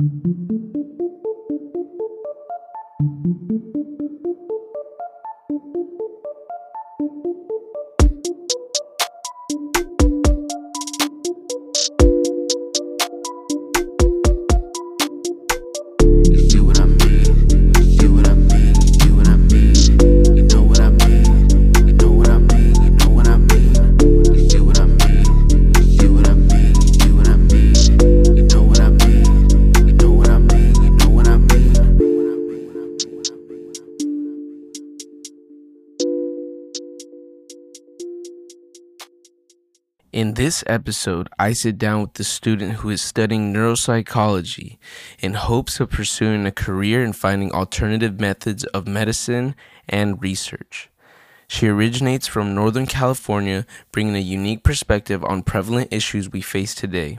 You this episode, I sit down with the student who is studying neuropsychology in hopes of pursuing a career and finding alternative methods of medicine and research. She originates from Northern California, bringing a unique perspective on prevalent issues we face today.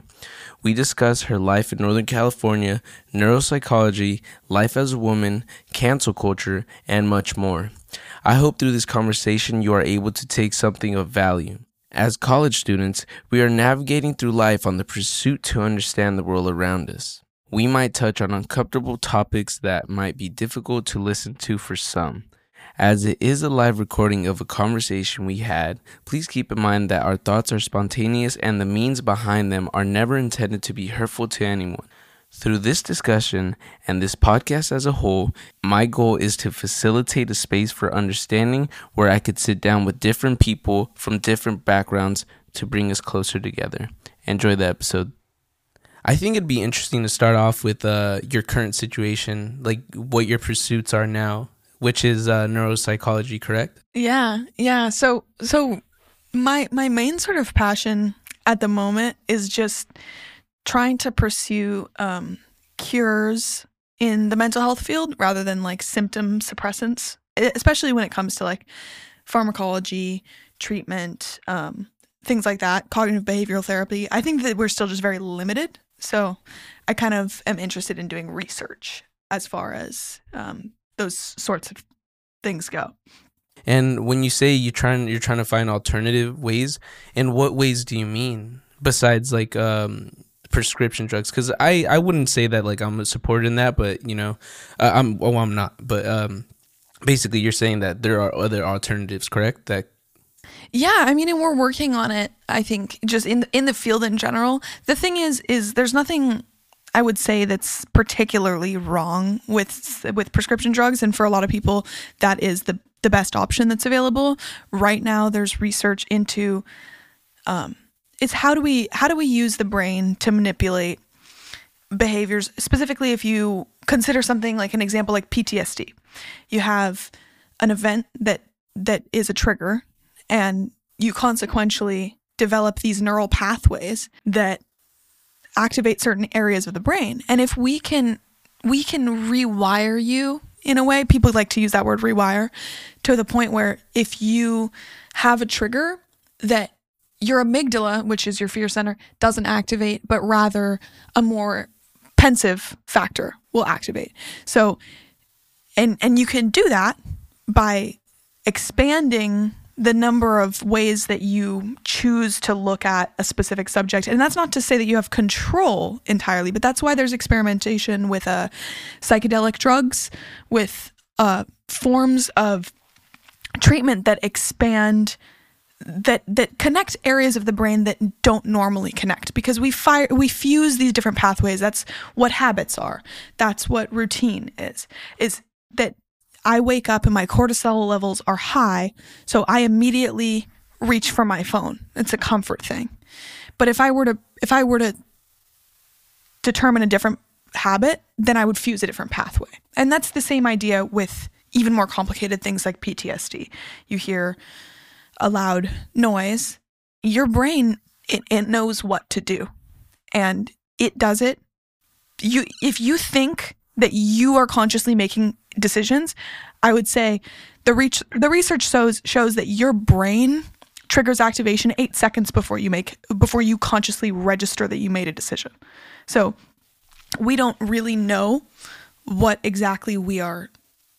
We discuss her life in Northern California, neuropsychology, life as a woman, cancel culture, and much more. I hope through this conversation you are able to take something of value. As college students, we are navigating through life on the pursuit to understand the world around us. We might touch on uncomfortable topics that might be difficult to listen to for some. As it is a live recording of a conversation we had, please keep in mind that our thoughts are spontaneous and the means behind them are never intended to be hurtful to anyone. Through this discussion and this podcast as a whole, my goal is to facilitate a space for understanding where I could sit down with different people from different backgrounds to bring us closer together. Enjoy the episode. I think it'd be interesting to start off with uh, your current situation, like what your pursuits are now, which is uh, neuropsychology, correct? Yeah, yeah. So so my my main sort of passion at the moment is just trying to pursue um, cures in the mental health field rather than like symptom suppressants, especially when it comes to like pharmacology, treatment, um, things like that, cognitive behavioral therapy. I think that we're still just very limited. So I kind of am interested in doing research as far as um, those sorts of things go. And when you say you're trying you're trying to find alternative ways, in what ways do you mean besides like um, prescription drugs? Because I I wouldn't say that like I'm a supporter in that, but you know, uh, I'm well I'm not. But um, basically, you're saying that there are other alternatives, correct? That Yeah, I mean, and we're working on it. I think just in in the field in general. The thing is, is there's nothing I would say that's particularly wrong with with prescription drugs, and for a lot of people, that is the the best option that's available right now. There's research into um, it's how do we how do we use the brain to manipulate behaviors? Specifically if you consider something like an example like PTSD you have an event that that is a trigger and you consequentially develop these neural pathways that activate certain areas of the brain. And if we can we can rewire you in a way people like to use that word rewire to the point where if you have a trigger that your amygdala which is your fear center doesn't activate but rather a more pensive factor will activate. So and and you can do that by expanding the number of ways that you choose to look at a specific subject. And that's not to say that you have control entirely but that's why there's experimentation with uh, psychedelic drugs with uh, forms of treatment that expand that that connect areas of the brain that don't normally connect because we fire we fuse these different pathways. That's what habits are. That's what routine is is that I wake up and my cortisol levels are high so I immediately reach for my phone. It's a comfort thing. But if I were to if I were to determine a different habit then I would fuse a different pathway. And that's the same idea with even more complicated things like PTSD you hear a loud noise, your brain it, it knows what to do, and it does it. You if you think that you are consciously making decisions, I would say the reach the research shows shows that your brain triggers activation eight seconds before you make before you consciously register that you made a decision. So we don't really know what exactly we are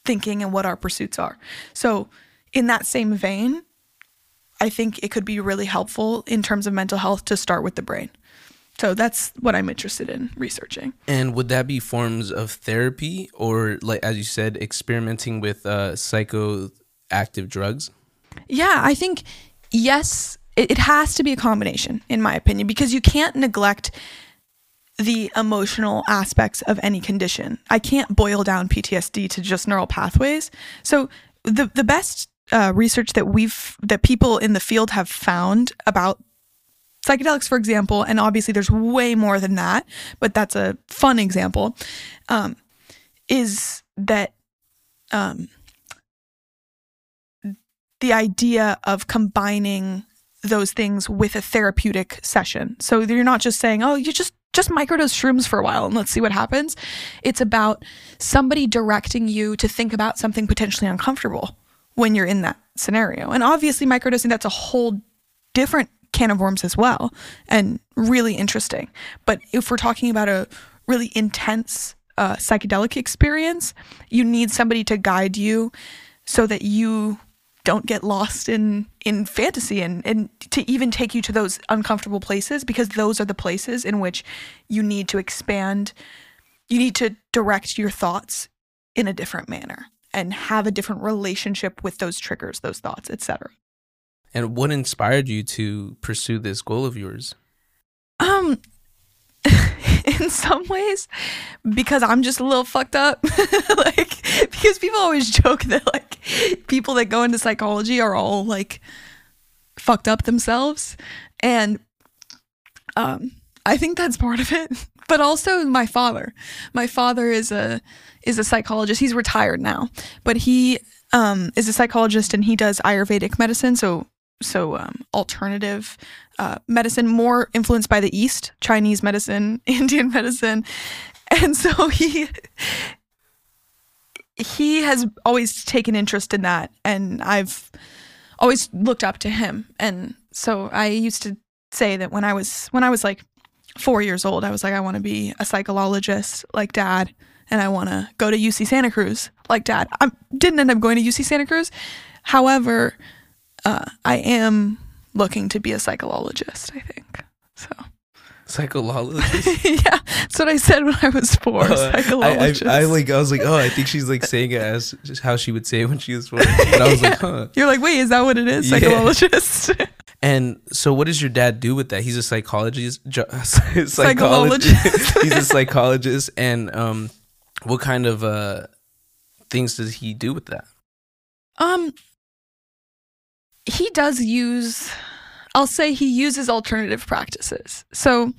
thinking and what our pursuits are. So in that same vein, I think it could be really helpful in terms of mental health to start with the brain, So that's what I'm interested in researching. And would that be forms of therapy or, like as you said, experimenting with uh, psychoactive drugs? Yeah, I think yes, it, it has to be a combination, in my opinion, because you can't neglect the emotional aspects of any condition. I can't boil down PTSD to just neural pathways. So the the best uh, research that we've that people in the field have found about psychedelics, for example, and obviously there's way more than that, but that's a fun example, um, is that um, the idea of combining those things with a therapeutic session. So you're not just saying, oh, you just just microdose shrooms for a while and let's see what happens. It's about somebody directing you to think about something potentially uncomfortable when you're in that scenario. And obviously microdosing that's a whole different can of worms as well and really interesting. But if we're talking about a really intense uh, psychedelic experience, you need somebody to guide you so that you don't get lost in in fantasy and and to even take you to those uncomfortable places because those are the places in which you need to expand you need to direct your thoughts in a different manner and have a different relationship with those triggers those thoughts etc and what inspired you to pursue this goal of yours? Um, in some ways, because I'm just a little fucked up. like, because people always joke that like people that go into psychology are all like fucked up themselves, and um, I think that's part of it. But also my father. My father is a is a psychologist. He's retired now, but he um, is a psychologist and he does Ayurvedic medicine, so so um, alternative uh, medicine, more influenced by the East, Chinese medicine, Indian medicine, and so he he has always taken interest in that, and I've always looked up to him, and so I used to say that when I was when I was like four years old, I was like, I want to be a psychologist like dad, and I want to go to UC Santa Cruz like dad. I didn't end up going to UC Santa Cruz, however uh, I am looking to be a psychologist, I think. So. Psychologist? yeah, that's what I said when I was four. Uh, psychologist. I, I, I, like. I was like, oh, I think she's like saying it as how she would say it when she was four. But I was yeah. like, huh. You're like, wait, is that what it is? Psychologist. Yeah. and so, what does your dad do with that? He's a psychologist. psychologist. He's a psychologist, and um, what kind of uh things does he do with that? Um, he does use I'll say he uses alternative practices. So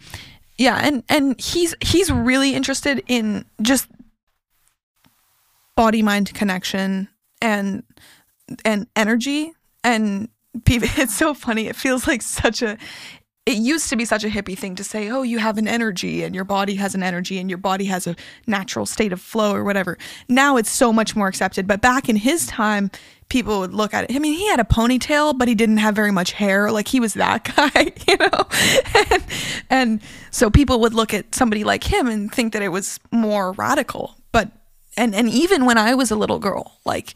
yeah, and and he's he's really interested in just body mind connection and and energy and it's so funny it feels like such a it used to be such a hippie thing to say, oh, you have an energy and your body has an energy and your body has a natural state of flow or whatever. Now it's so much more accepted. But back in his time, people would look at it. I mean, he had a ponytail, but he didn't have very much hair. Like he was that guy, you know? and, and so people would look at somebody like him and think that it was more radical. But, and, and even when I was a little girl, like,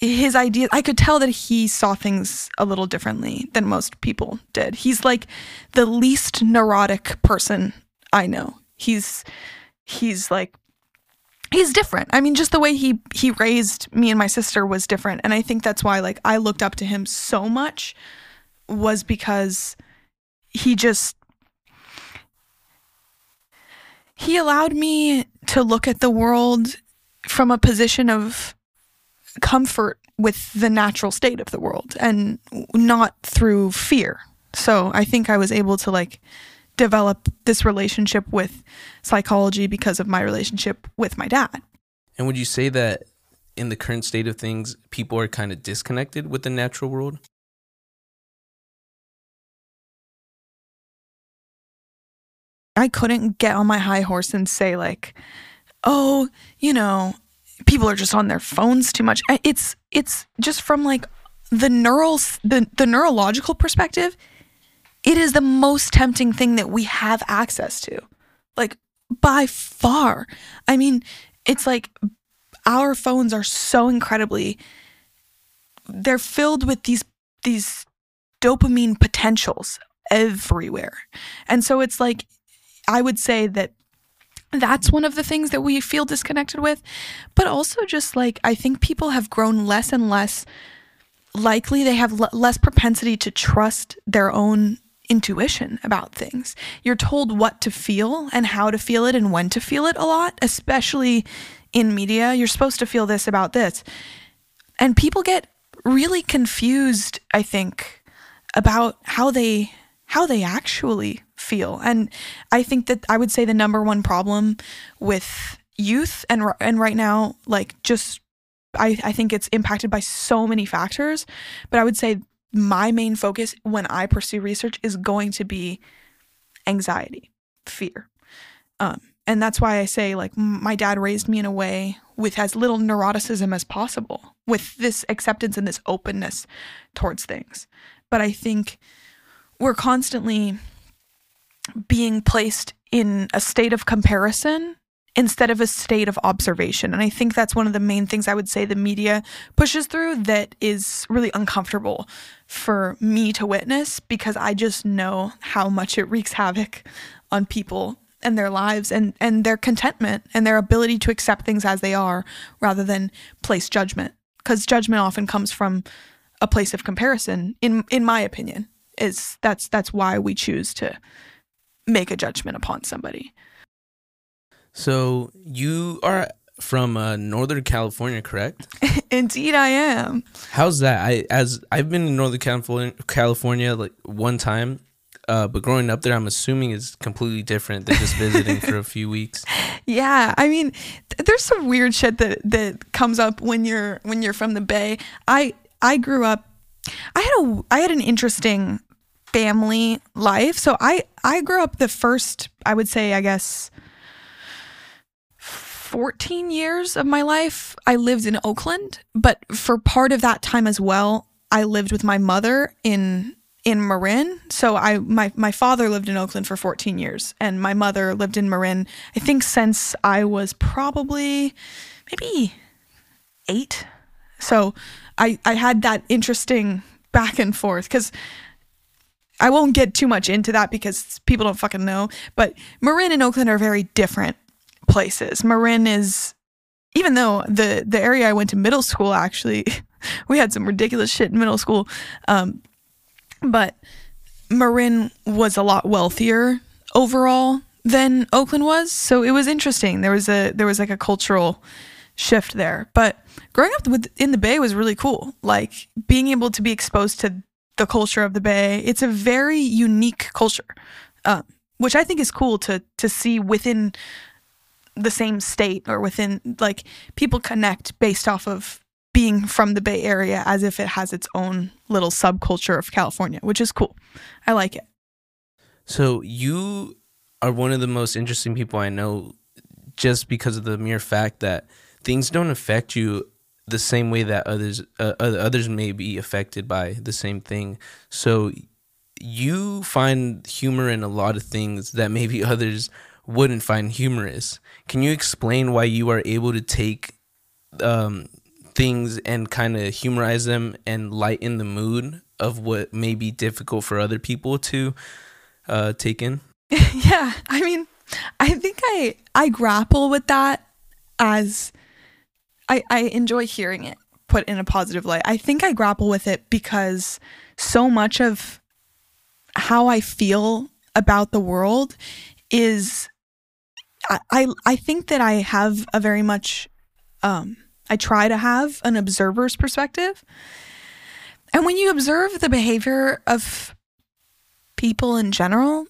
his idea i could tell that he saw things a little differently than most people did. He's like the least neurotic person i know. He's he's like he's different. I mean just the way he he raised me and my sister was different. And i think that's why like i looked up to him so much was because he just he allowed me to look at the world from a position of comfort with the natural state of the world and not through fear. So I think I was able to like develop this relationship with psychology because of my relationship with my dad. And would you say that in the current state of things, people are kind of disconnected with the natural world? I couldn't get on my high horse and say, like, oh, you know, people are just on their phones too much. It's it's just from like the neural the, the neurological perspective, it is the most tempting thing that we have access to. Like by far. I mean, it's like our phones are so incredibly they're filled with these these dopamine potentials everywhere. And so it's like, I would say that that's one of the things that we feel disconnected with. But also, just like, I think people have grown less and less likely, they have l- less propensity to trust their own intuition about things. You're told what to feel and how to feel it and when to feel it a lot, especially in media. You're supposed to feel this about this. And people get really confused, I think, about how they how they actually feel. And I think that I would say the number one problem with youth and and right now like just I, I think it's impacted by so many factors, but I would say my main focus when I pursue research is going to be anxiety, fear. Um, and that's why I say, like, my dad raised me in a way with as little neuroticism as possible, with this acceptance and this openness towards things. But I think we're constantly being placed in a state of comparison instead of a state of observation. And I think that's one of the main things I would say the media pushes through that is really uncomfortable for me to witness because I just know how much it wreaks havoc on people and their lives and, and their contentment and their ability to accept things as they are rather than place judgment. Because judgment often comes from a place of comparison, in in my opinion. Is that's that's why we choose to make a judgment upon somebody. So you are from uh, Northern California, correct? Indeed, I am. How's that? I as I've been in Northern California, California like one time, uh, but growing up there, I'm assuming is completely different than just visiting for a few weeks. Yeah, I mean, th- there's some weird shit that that comes up when you're when you're from the Bay. I I grew up. I had a I had an interesting family life. So I I grew up the first I would say I guess 14 years of my life, I lived in Oakland, but for part of that time as well, I lived with my mother in in Marin. So I my my father lived in Oakland for 14 years and my mother lived in Marin I think since I was probably maybe 8. So I I had that interesting back and forth cuz I won't get too much into that because people don't fucking know, but Marin and Oakland are very different places. Marin is even though the the area I went to middle school actually we had some ridiculous shit in middle school um, but Marin was a lot wealthier overall than Oakland was. So it was interesting. There was a there was like a cultural shift there. But growing up with in the bay was really cool. Like being able to be exposed to the culture of the bay it's a very unique culture um, which I think is cool to to see within the same state or within like people connect based off of being from the Bay Area as if it has its own little subculture of California, which is cool. I like it. So you are one of the most interesting people I know just because of the mere fact that things don't affect you the same way that others uh, others may be affected by the same thing. So you find humor in a lot of things that maybe others wouldn't find humorous. Can you explain why you are able to take um, things and kind of humorize them and lighten the mood of what may be difficult for other people to uh, take in? yeah, I mean, I think I I grapple with that as I I enjoy hearing it put in a positive light. I think I grapple with it because so much of how I feel about the world is I, I, think that I have a very much um, I try to have an observer's perspective. And when you observe the behavior of people in general,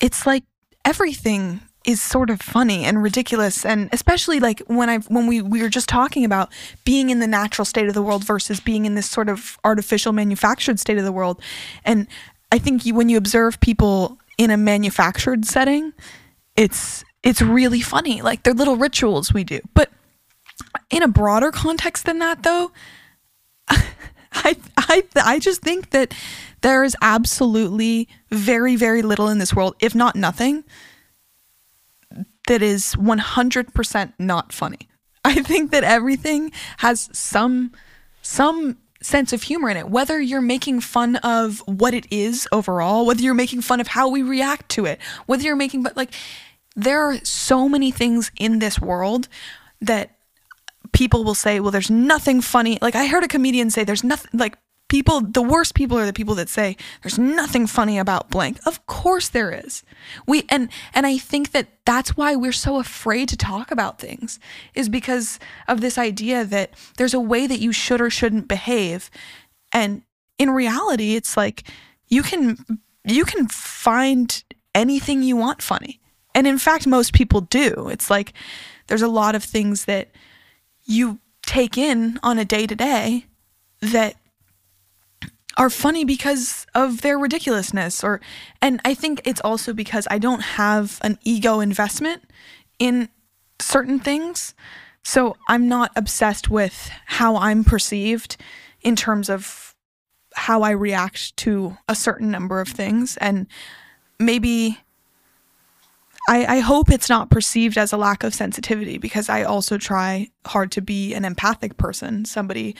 it's like everything is sort of funny and ridiculous and especially like when I when we we were just talking about being in the natural state of the world versus being in this sort of artificial manufactured state of the world. And I think you, when you observe people in a manufactured setting, it's it's really funny. Like they're little rituals we do. But in a broader context than that, though, I I I just think that there is absolutely very very little in this world, if not nothing, that is 100% not funny. I think that everything has some some sense of humor in it, whether you're making fun of what it is overall, whether you're making fun of how we react to it, whether you're making, but like, there are so many things in this world that people will say, well, there's nothing funny. Like, I heard a comedian say, there's nothing, like, people the worst people are the people that say there's nothing funny about blank. Of course there is. We and and i think that that's why we're so afraid to talk about things is because of this idea that there's a way that you should or shouldn't behave. And in reality it's like you can you can find anything you want funny. And in fact most people do. It's like there's a lot of things that you take in on a day to day that are funny because of their ridiculousness or and I think it's also because I don't have an ego investment in certain things. So I'm not obsessed with how I'm perceived in terms of how I react to a certain number of things and maybe I, I hope it's not perceived as a lack of sensitivity because I also try hard to be an empathic person, somebody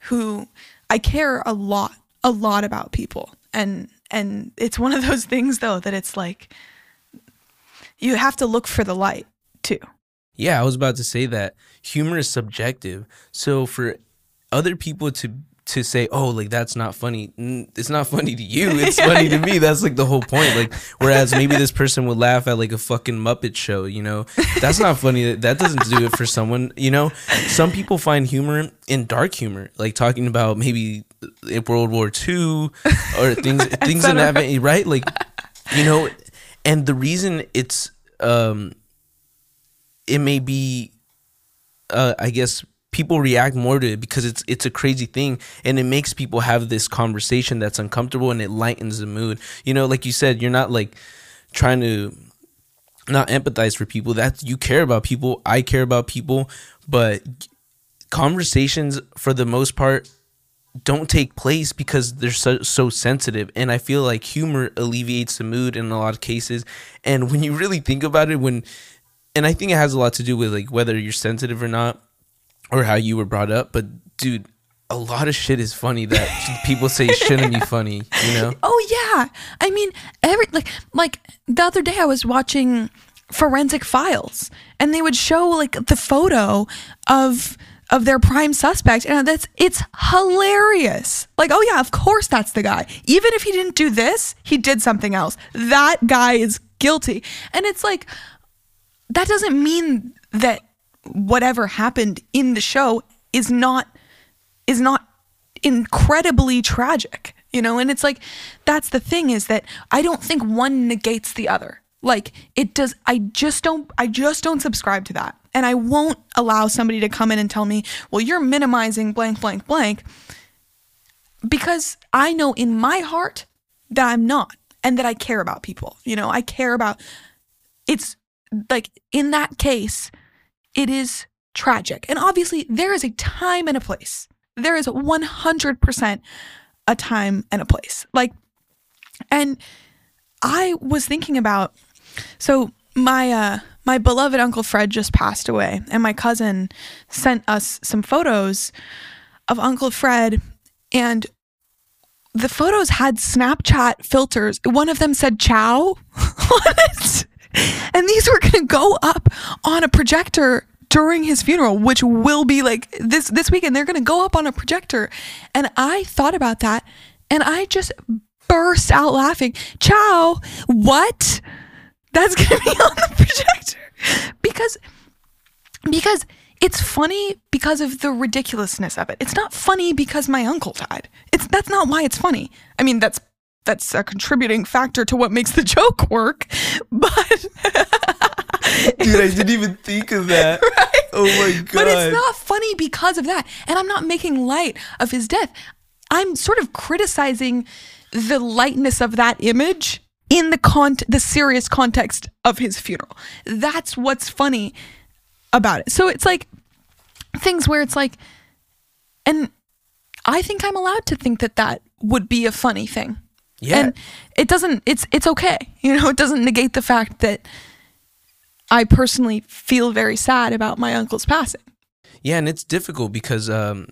who I care a lot a lot about people. And and it's one of those things though that it's like you have to look for the light too. Yeah, I was about to say that humor is subjective. So for other people to to say, "Oh, like that's not funny." It's not funny to you. It's yeah, funny yeah. to me. That's like the whole point. Like, whereas maybe this person would laugh at like a fucking Muppet show. You know, that's not funny. That doesn't do it for someone. You know, some people find humor in dark humor, like talking about maybe World War II or things things in that right. right. Like, you know, and the reason it's um, it may be, uh, I guess people react more to it because it's it's a crazy thing and it makes people have this conversation that's uncomfortable and it lightens the mood. You know, like you said, you're not like trying to not empathize for people. That you care about people. I care about people, but conversations for the most part don't take place because they're so, so sensitive and i feel like humor alleviates the mood in a lot of cases and when you really think about it when and i think it has a lot to do with like whether you're sensitive or not or how you were brought up, but dude, a lot of shit is funny that people say shouldn't be funny, you know? Oh yeah. I mean, every like like the other day I was watching Forensic Files and they would show like the photo of of their prime suspect and that's it's hilarious. Like, oh yeah, of course that's the guy. Even if he didn't do this, he did something else. That guy is guilty. And it's like that doesn't mean that whatever happened in the show is not is not incredibly tragic you know and it's like that's the thing is that i don't think one negates the other like it does i just don't i just don't subscribe to that and i won't allow somebody to come in and tell me well you're minimizing blank blank blank because i know in my heart that i'm not and that i care about people you know i care about it's like in that case it is tragic. And obviously, there is a time and a place. There is 100% a time and a place. Like, and I was thinking about, so my, uh, my beloved Uncle Fred just passed away, and my cousin sent us some photos of Uncle Fred, and the photos had Snapchat filters. One of them said "Chow" on it and these were going to go up on a projector during his funeral which will be like this this weekend. They're going to go up on a projector. And i thought about that and i just burst out laughing. Chow, what that's going to be on the projector because because it's funny because of the ridiculousness of it. It's not funny because my uncle died. It's that's not why it's funny. I mean, that's that's a contributing factor to what makes the joke work. But dude, I didn't even think of that. Right? Oh my god! But it's not funny because of that, and I'm not making light of his death. I'm sort of criticizing the lightness of that image in the con the serious context of his funeral. That's what's funny about it. So it's like things where it's like, and I think I'm allowed to think that that would be a funny thing. Yeah. And it doesn't it's it's okay. You know, it doesn't negate the fact that I personally feel very sad about my uncle's passing. Yeah, and it's difficult because um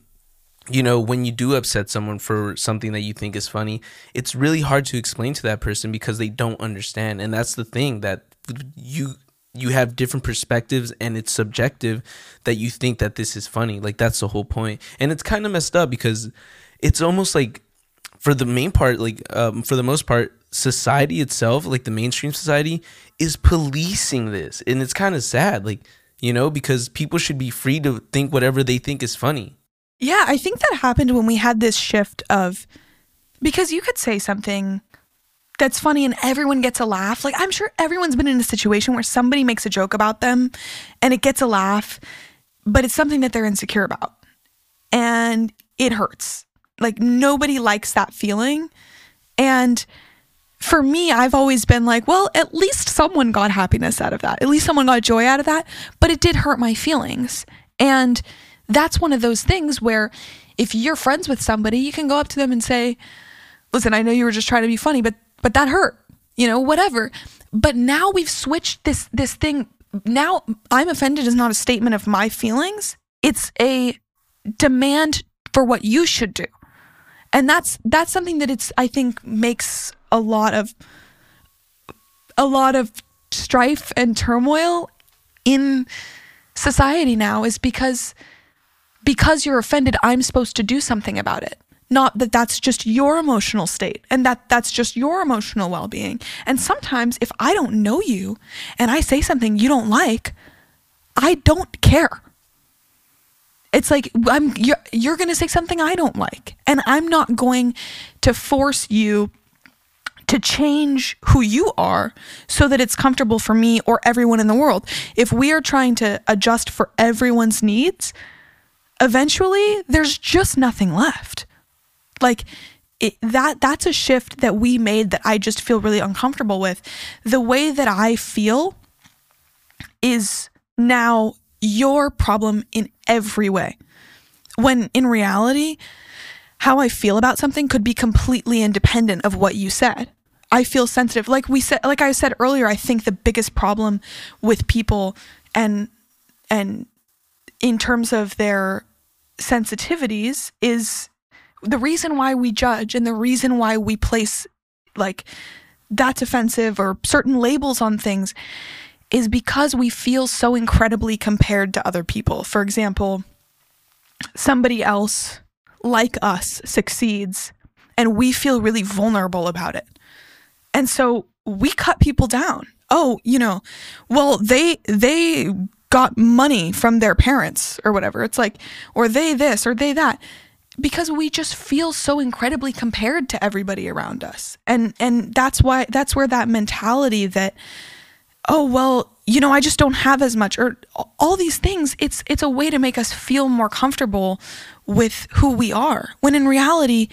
you know, when you do upset someone for something that you think is funny, it's really hard to explain to that person because they don't understand. And that's the thing that you you have different perspectives and it's subjective that you think that this is funny. Like that's the whole point. And it's kind of messed up because it's almost like for the main part, like um, for the most part, society itself, like the mainstream society, is policing this, and it's kind of sad. Like you know, because people should be free to think whatever they think is funny. Yeah, I think that happened when we had this shift of because you could say something that's funny and everyone gets a laugh. Like I'm sure everyone's been in a situation where somebody makes a joke about them and it gets a laugh, but it's something that they're insecure about. And it hurts. Like nobody likes that feeling. And for me, I've always been like, well, at least someone got happiness out of that. At least someone got joy out of that. But it did hurt my feelings. And that's one of those things where if you're friends with somebody, you can go up to them and say, listen, I know you were just trying to be funny, but but that hurt. You know, whatever. But now we've switched this this thing. Now I'm offended is not a statement of my feelings. It's a demand for what you should do and that's that's something that it's i think makes a lot of a lot of strife and turmoil in society now is because because you're offended i'm supposed to do something about it. Not that that's just your emotional state and that that's just your emotional well-being. And sometimes if i don't know you and i say something you don't like i don't care. It's like I'm you're, you're going to say something I don't like. And I'm not going to force you to change who you are so that it's comfortable for me or everyone in the world. If we are trying to adjust for everyone's needs, eventually there's just nothing left. Like it, that that's a shift that we made that I just feel really uncomfortable with. The way that I feel is now your problem in every way. When in reality, how I feel about something could be completely independent of what you said. I feel sensitive. Like we said like I said earlier, I think the biggest problem with people and and in terms of their sensitivities is the reason why we judge and the reason why we place like that's offensive or certain labels on things is because we feel so incredibly compared to other people. For example, somebody else like us succeeds and we feel really vulnerable about it. And so we cut people down. Oh, you know, well they they got money from their parents or whatever. It's like or they this or they that because we just feel so incredibly compared to everybody around us. And and that's why that's where that mentality that oh well you know i just don't have as much or all these things it's it's a way to make us feel more comfortable with who we are when in reality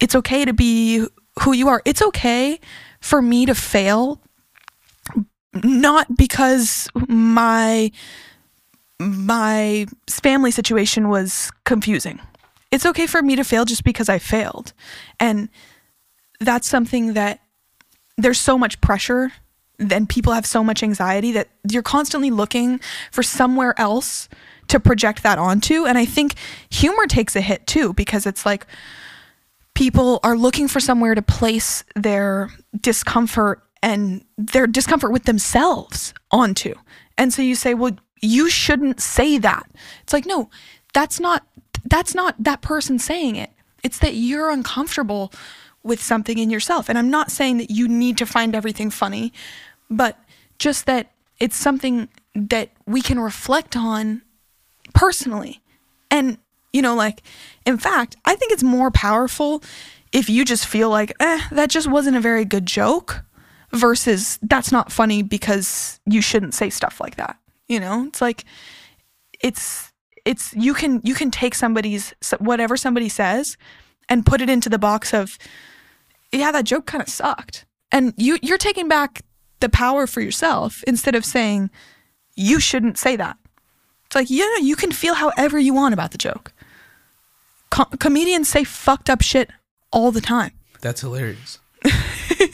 it's okay to be who you are it's okay for me to fail not because my my family situation was confusing it's okay for me to fail just because i failed and that's something that there's so much pressure then people have so much anxiety that you're constantly looking for somewhere else to project that onto. And I think humor takes a hit too, because it's like people are looking for somewhere to place their discomfort and their discomfort with themselves onto. And so you say, well, you shouldn't say that. It's like, no, that's not that's not that person saying it. It's that you're uncomfortable with something in yourself. And I'm not saying that you need to find everything funny, but just that it's something that we can reflect on personally. And, you know, like, in fact, I think it's more powerful if you just feel like, eh, that just wasn't a very good joke versus that's not funny because you shouldn't say stuff like that. You know, it's like, it's, it's, you can, you can take somebody's, whatever somebody says and put it into the box of, yeah, that joke kind of sucked. And you you're taking back the power for yourself instead of saying you shouldn't say that. It's like, yeah, you can feel however you want about the joke. Com- comedians say fucked up shit all the time. That's hilarious.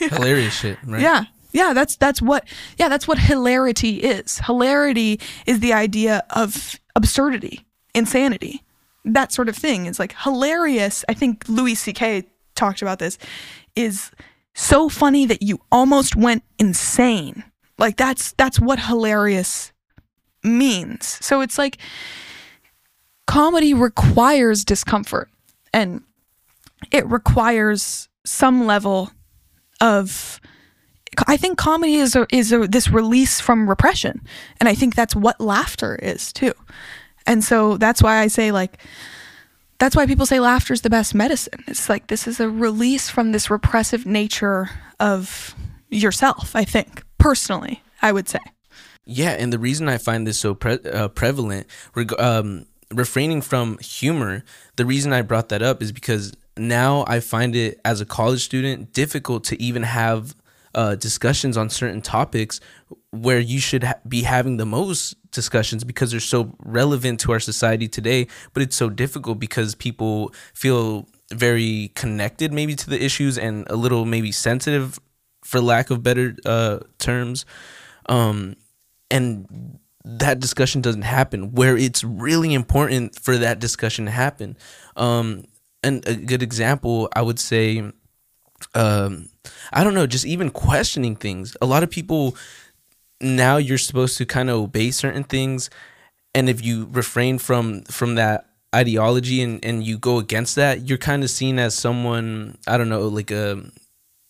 hilarious shit, right? Yeah. Yeah, that's that's what yeah, that's what hilarity is. Hilarity is the idea of absurdity, insanity. that sort of thing is like hilarious. I think Louis C.K. talked about this is so funny that you almost went insane. Like that's that's what hilarious means. So it's like comedy requires discomfort and it requires some level of I think comedy is a, is a, this release from repression, and I think that's what laughter is too. And so that's why I say like that's why people say laughter is the best medicine. It's like this is a release from this repressive nature of yourself. I think personally, I would say. Yeah, and the reason I find this so pre- uh, prevalent, reg- um, refraining from humor, the reason I brought that up is because now I find it as a college student difficult to even have uh, discussions on certain topics where you should ha- be having the most discussions because they're so relevant to our society today. But it's so difficult because people feel very connected maybe to the issues and a little maybe sensitive for lack of better uh, terms. Um, and that discussion doesn't happen where it's really important for that discussion to happen. Um, and a good example, I would say, um, I don't know, just even questioning things. A lot of people now you're supposed to kind of obey certain things, and if you refrain from from that ideology and and you go against that, you're kind of seen as someone I don't know, like a um,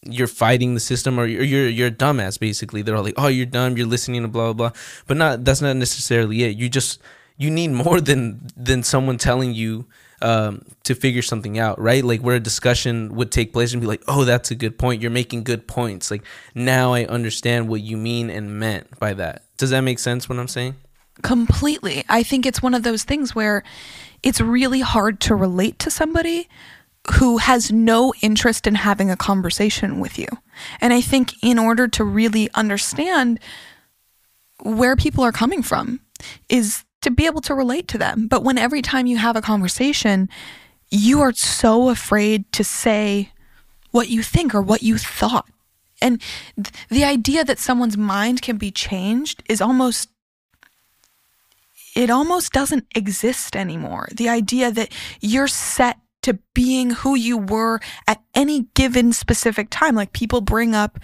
you're fighting the system or you're you're, you're a dumbass basically. They're all like, oh, you're dumb, you're listening to blah blah blah, but not that's not necessarily it. You just you need more than than someone telling you um, to figure something out, right? Like where a discussion would take place and be like, oh, that's a good point. You're making good points. Like now I understand what you mean and meant by that. Does that make sense what I'm saying? Completely. I think it's one of those things where it's really hard to relate to somebody who has no interest in having a conversation with you. And I think in order to really understand where people are coming from is to be able to relate to them. But when every time you have a conversation, you are so afraid to say what you think or what you thought. And th- the idea that someone's mind can be changed is almost it almost doesn't exist anymore. The idea that you're set to being who you were at any given specific time. Like people bring up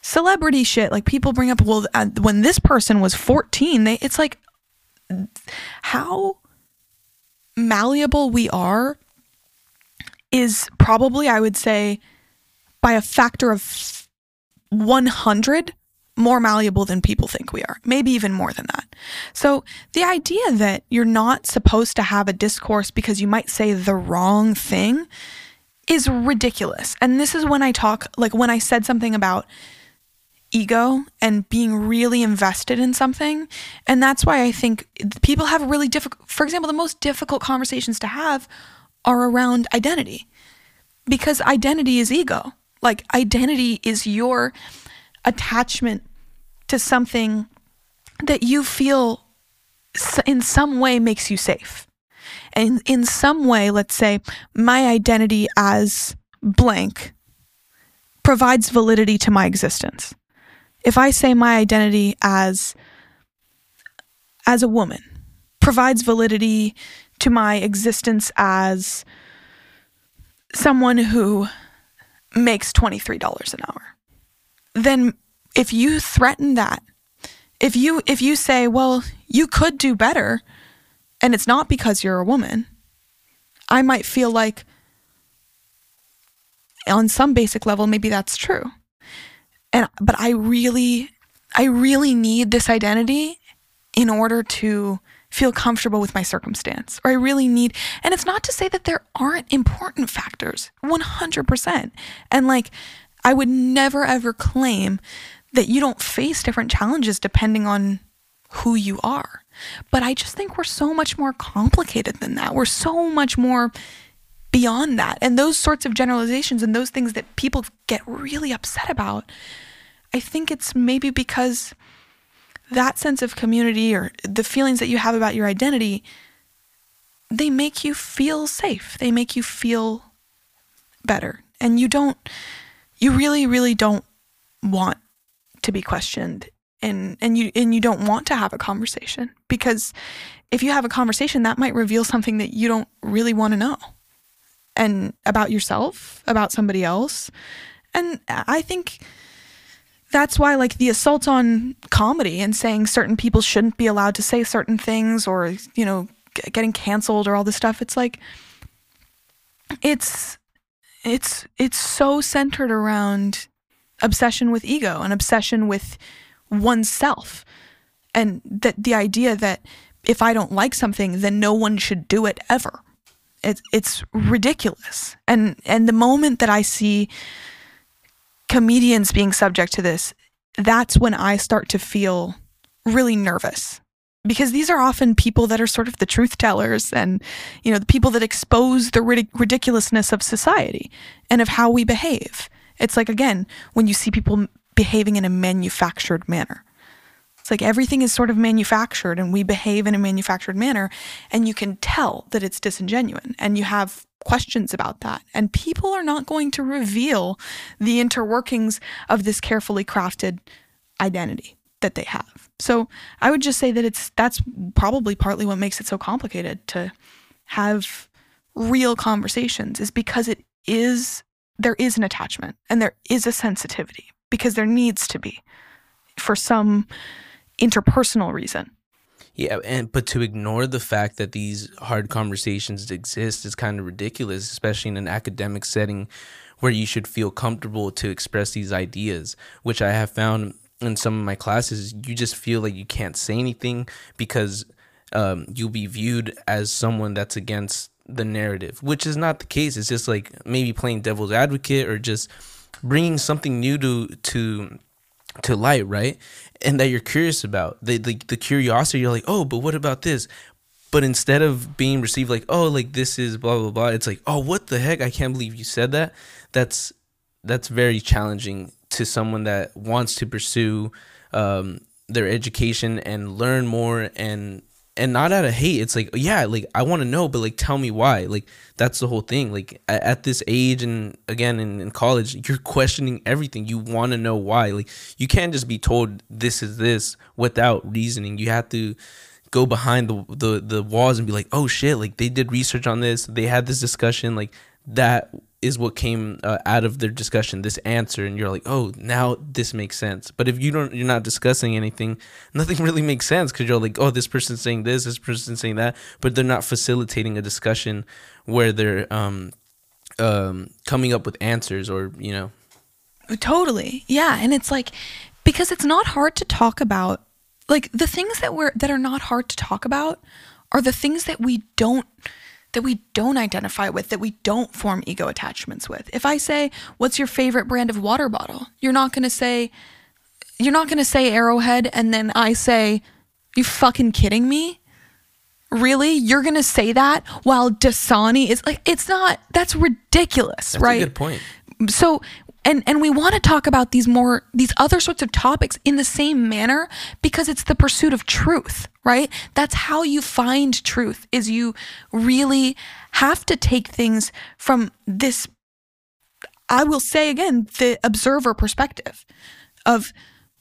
celebrity shit. Like people bring up, well, uh, when this person was 14, they, it's like, how malleable we are is probably, I would say, by a factor of 100 more malleable than people think we are, maybe even more than that. So, the idea that you're not supposed to have a discourse because you might say the wrong thing is ridiculous. And this is when I talk, like when I said something about ego and being really invested in something. And that's why I think people have really difficult, for example, the most difficult conversations to have are around identity because identity is ego. Like, identity is your attachment to something that you feel in some way makes you safe. And in some way, let's say, my identity as blank provides validity to my existence if I say my identity as as a woman provides validity to my existence as someone who makes $23 an hour then if you threaten that if you if you say well you could do better and it's not because you're a woman i might feel like on some basic level maybe that's true and but I really I really need this identity in order to feel comfortable with my circumstance or I really need and it's not to say that there aren't important factors 100% and like I would never ever claim that you don't face different challenges depending on who you are. But I just think we're so much more complicated than that. We're so much more beyond that. And those sorts of generalizations and those things that people get really upset about, I think it's maybe because that sense of community or the feelings that you have about your identity, they make you feel safe. They make you feel better. And you don't, you really, really don't want to be questioned and and you and you don't want to have a conversation because if you have a conversation that might reveal something that you don't really want to know and about yourself about somebody else. And i think that's why like the assault on comedy and saying certain people shouldn't be allowed to say certain things or you know g- getting canceled or all this stuff it's like it's it's it's so centered around obsession with ego and obsession with oneself. And that the idea that if i don't like something then no one should do it ever it's it's ridiculous. And and the moment that i see comedians being subject to this that's when i start to feel really nervous. Because these are often people that are sort of the truth tellers and you know the people that expose the ridic- ridiculousness of society and of how we behave. It's like again when you see people behaving in a manufactured manner it's like everything is sort of manufactured and we behave in a manufactured manner and you can tell that it's disingenuine and you have questions about that and people are not going to reveal the interworkings of this carefully crafted identity that they have. So I would just say that it's that's probably partly what makes it so complicated to have real conversations is because it is there is an attachment and there is a sensitivity because there needs to be for some interpersonal reason. Yeah, and but to ignore the fact that these hard conversations exist is kind of ridiculous, especially in an academic setting where you should feel comfortable to express these ideas, which I have found in some of my classes, you just feel like you can't say anything because um, you'll be viewed as someone that's against the narrative, which is not the case. It's just like maybe playing devil's advocate or just bringing something new to to to light, right? And that you're curious about the, the the curiosity. You're like, oh, but what about this? But instead of being received like, oh, like this is blah blah blah, it's like, oh, what the heck? I can't believe you said that. That's that's very challenging to someone that wants to pursue um, their education and learn more and and not out of hate. It's like yeah like i want to know but like tell me why. Like that's the whole thing. Like at, at this age and again in, in college you're questioning everything. You want to know why. Like you can't just be told this is this without reasoning. You have to go behind the the, the walls and be like oh shit like they did research on this. They had this discussion. Like that is what came uh, out of their discussion this answer and you're like oh now this makes sense. But if you don't you're not discussing anything nothing really makes sense because you're like oh this person's saying this this person's saying that. But they're not facilitating a discussion where they're um um coming up with answers or you know. Totally. Yeah, and it's like because it's not hard to talk about like the things that we're that are not hard to talk about are the things that we don't that we don't identify with, that we don't form ego attachments with. If I say, "What's your favorite brand of water bottle?" You're not going to say you're not going to say Arrowhead and then I say, "You fucking kidding me?" Really? You're going to say that while Dasani is like it's not that's ridiculous, right? that's right? a good point so and and we want to talk about these more these other sorts of topics in the same manner because it's the pursuit of truth right? That's how you find truth is you really have to take things from this i will say again the observer perspective of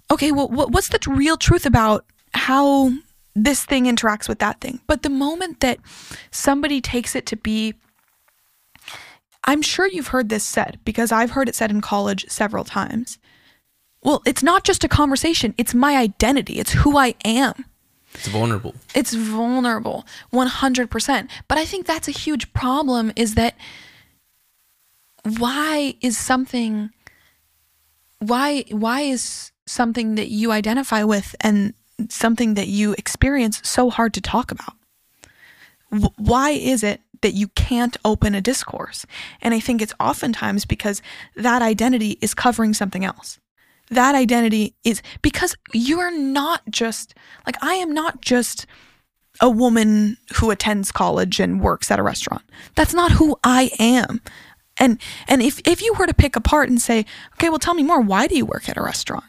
okay well what's the real truth about how this thing interacts with that thing? But the moment that somebody takes it to be I'm sure you've heard this said because I've heard it said in college several times. Well, it's not just a conversation, it's my identity, it's who I am. it's vulnerable It's vulnerable, 100%. But I think that's a huge problem is that why is something why why is something that you identify with and something that you experience so hard to talk about? Why is it that you can't open a discourse? And I think it's oftentimes because that identity is covering something else. That identity is because you are not just like I am not just a woman who attends college and works at a restaurant. That's not who I am. And and if if you were to pick apart and say, "Okay, well tell me more, why do you work at a restaurant?"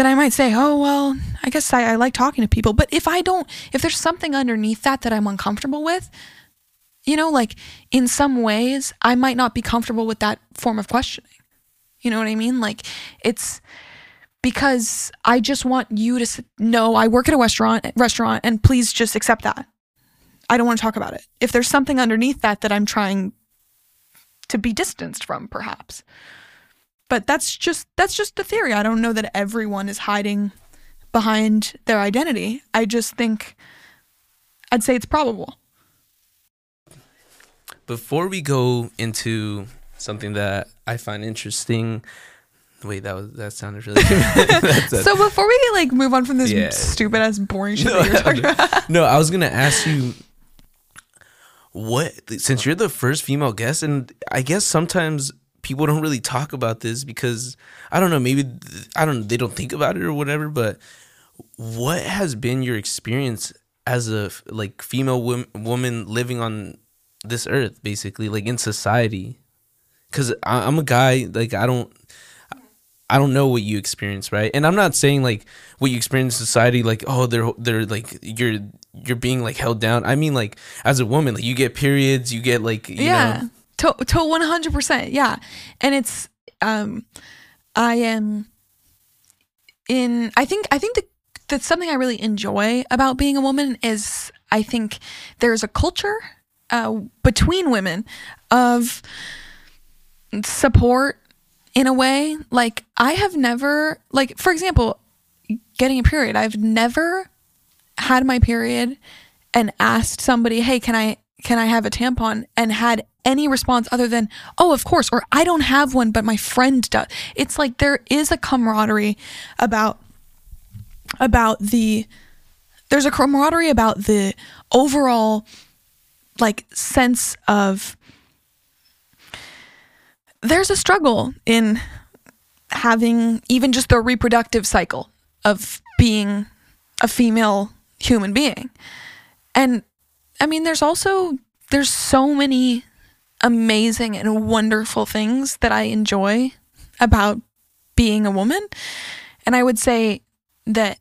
then I might say, oh, well, I guess I, I, like talking to people. But if I don't, if there's something underneath that that I'm uncomfortable with, you know, like in some ways, I might not be comfortable with that form of questioning. You know what I mean? Like it's, because I just want you to know I work at a restaurant restaurant and please just accept that. I don't want to talk about it. If there's something underneath that that I'm trying to be distanced from perhaps. But that's just that's just the theory. I don't know that everyone is hiding behind their identity. I just think I'd say it's probable. Before we go into something that I find interesting, wait, that was that sounded really. That's a- So before we like move on from this Yeah. stupid ass boring shit No, that you're talking about. no, I was gonna ask you what since you're the first female guest, and I guess sometimes people don't really talk about this because I don't know, maybe I don't they don't think about it or whatever. But what has been your experience as a like female wom- woman living on this earth, basically, like in society? Because I'm a guy, like I don't. I don't know what you experience, right? And I'm not saying like what you experience in society, like oh they're they're like you're you're being like held down. I mean like as a woman, like you get periods, you get like you yeah. know, To to 100%. Yeah. And it's um I am in I think I think that that's something I really enjoy about being a woman is I think there's a culture uh, between women of support in a way. Like I have never like for example getting a period I've never had my period and asked somebody hey can I can I have a tampon? and had any response other than oh of course or I don't have one but my friend does. It's like there is a camaraderie about about the there's a camaraderie about the overall like sense of there's a struggle in having even just the reproductive cycle of being a female human being. And I mean there's also there's so many amazing and wonderful things that I enjoy about being a woman. And I would say that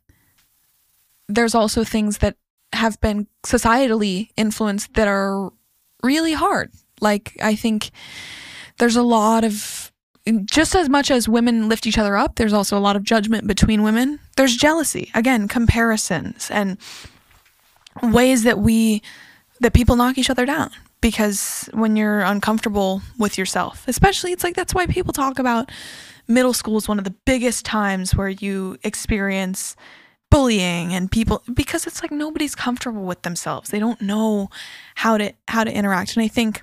there's also things that have been societally influenced that are really hard. Like I think there's a lot of just as much as women lift each other up, there's also a lot of judgment between women. There's jealousy, again, comparisons and ways that we that people knock each other down because when you're uncomfortable with yourself, especially it's like that's why people talk about middle school is one of the biggest times where you experience bullying and people because it's like nobody's comfortable with themselves. They don't know how to how to interact. And I think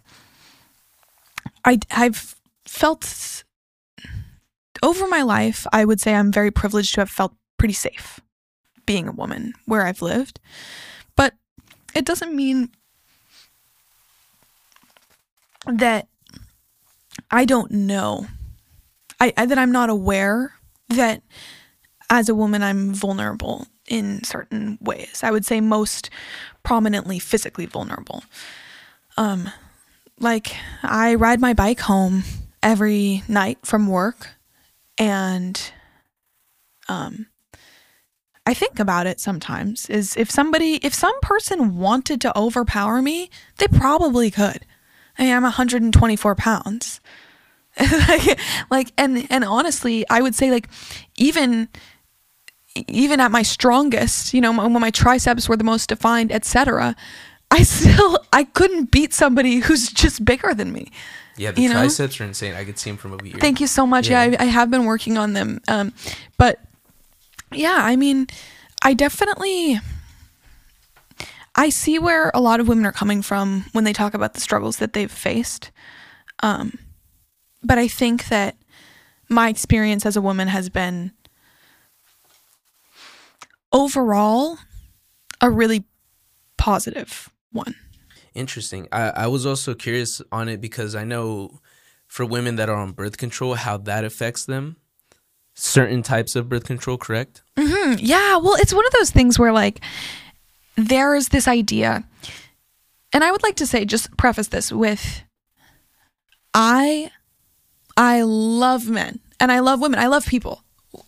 I I've felt over my life, I would say I'm very privileged to have felt pretty safe being a woman where I've lived. But it doesn't mean that I don't know. I, I that I'm not aware that as a woman I'm vulnerable in certain ways. I would say most prominently physically vulnerable. Um like I ride my bike home every night from work and um I think about it sometimes is if somebody if some person wanted to overpower me, they probably could. I mean, I'm 124 pounds. like, like and and honestly, I would say like even even at my strongest, you know, when my triceps were the most defined, etc., I still I couldn't beat somebody who's just bigger than me. yeah, the you know? triceps are insane. I could see them from over here. Thank you so much. Yeah, Yeah. I, I have been working on them. Um, but yeah, I mean, I definitely I see where a lot of women are coming from when they talk about the struggles that they've faced. Um, but I think that my experience as a woman has been overall a really positive one. Interesting. I, I was also curious on it because I know for women that are on birth control, how that affects them. Certain types of birth control, correct? Mm, yeah, well, it's one of those things where like there is this idea, and I would like to say, just preface this with, I, I love men and I love women. I love people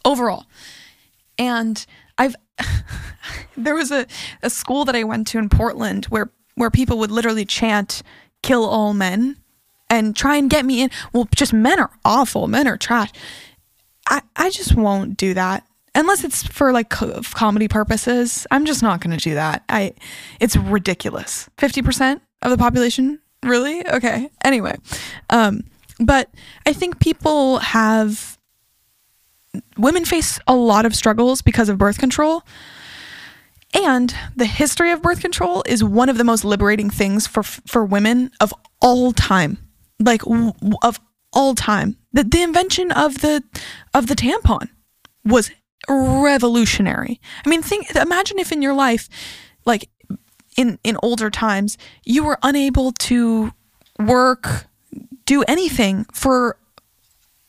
overall, and I've there was a a school that I went to in Portland where where people would literally chant "kill all men" and try and get me in. Well, just men are awful. Men are trash. I, I just won't do that unless it's for like co- comedy purposes. I'm just not going to do that. I it's ridiculous. 50% of the population? Really? Okay. Anyway, um but I think people have women face a lot of struggles because of birth control. And the history of birth control is one of the most liberating things for for women of all time. Like of all time. The, the invention of the of the tampon was revolutionary. I mean, think imagine if in your life like in in older times you were unable to work, do anything for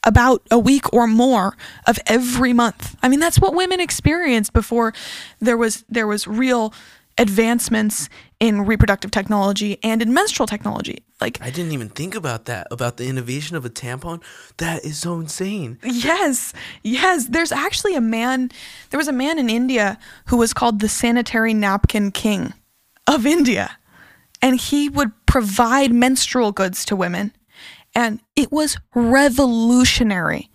about a week or more of every month. I mean, that's what women experienced before there was there was real advancements in reproductive technology and in menstrual technology. Like I didn't even think about that about the innovation of a tampon. That is so insane. Yes. Yes, there's actually a man there was a man in India who was called the sanitary napkin king of India. And he would provide menstrual goods to women and it was revolutionary.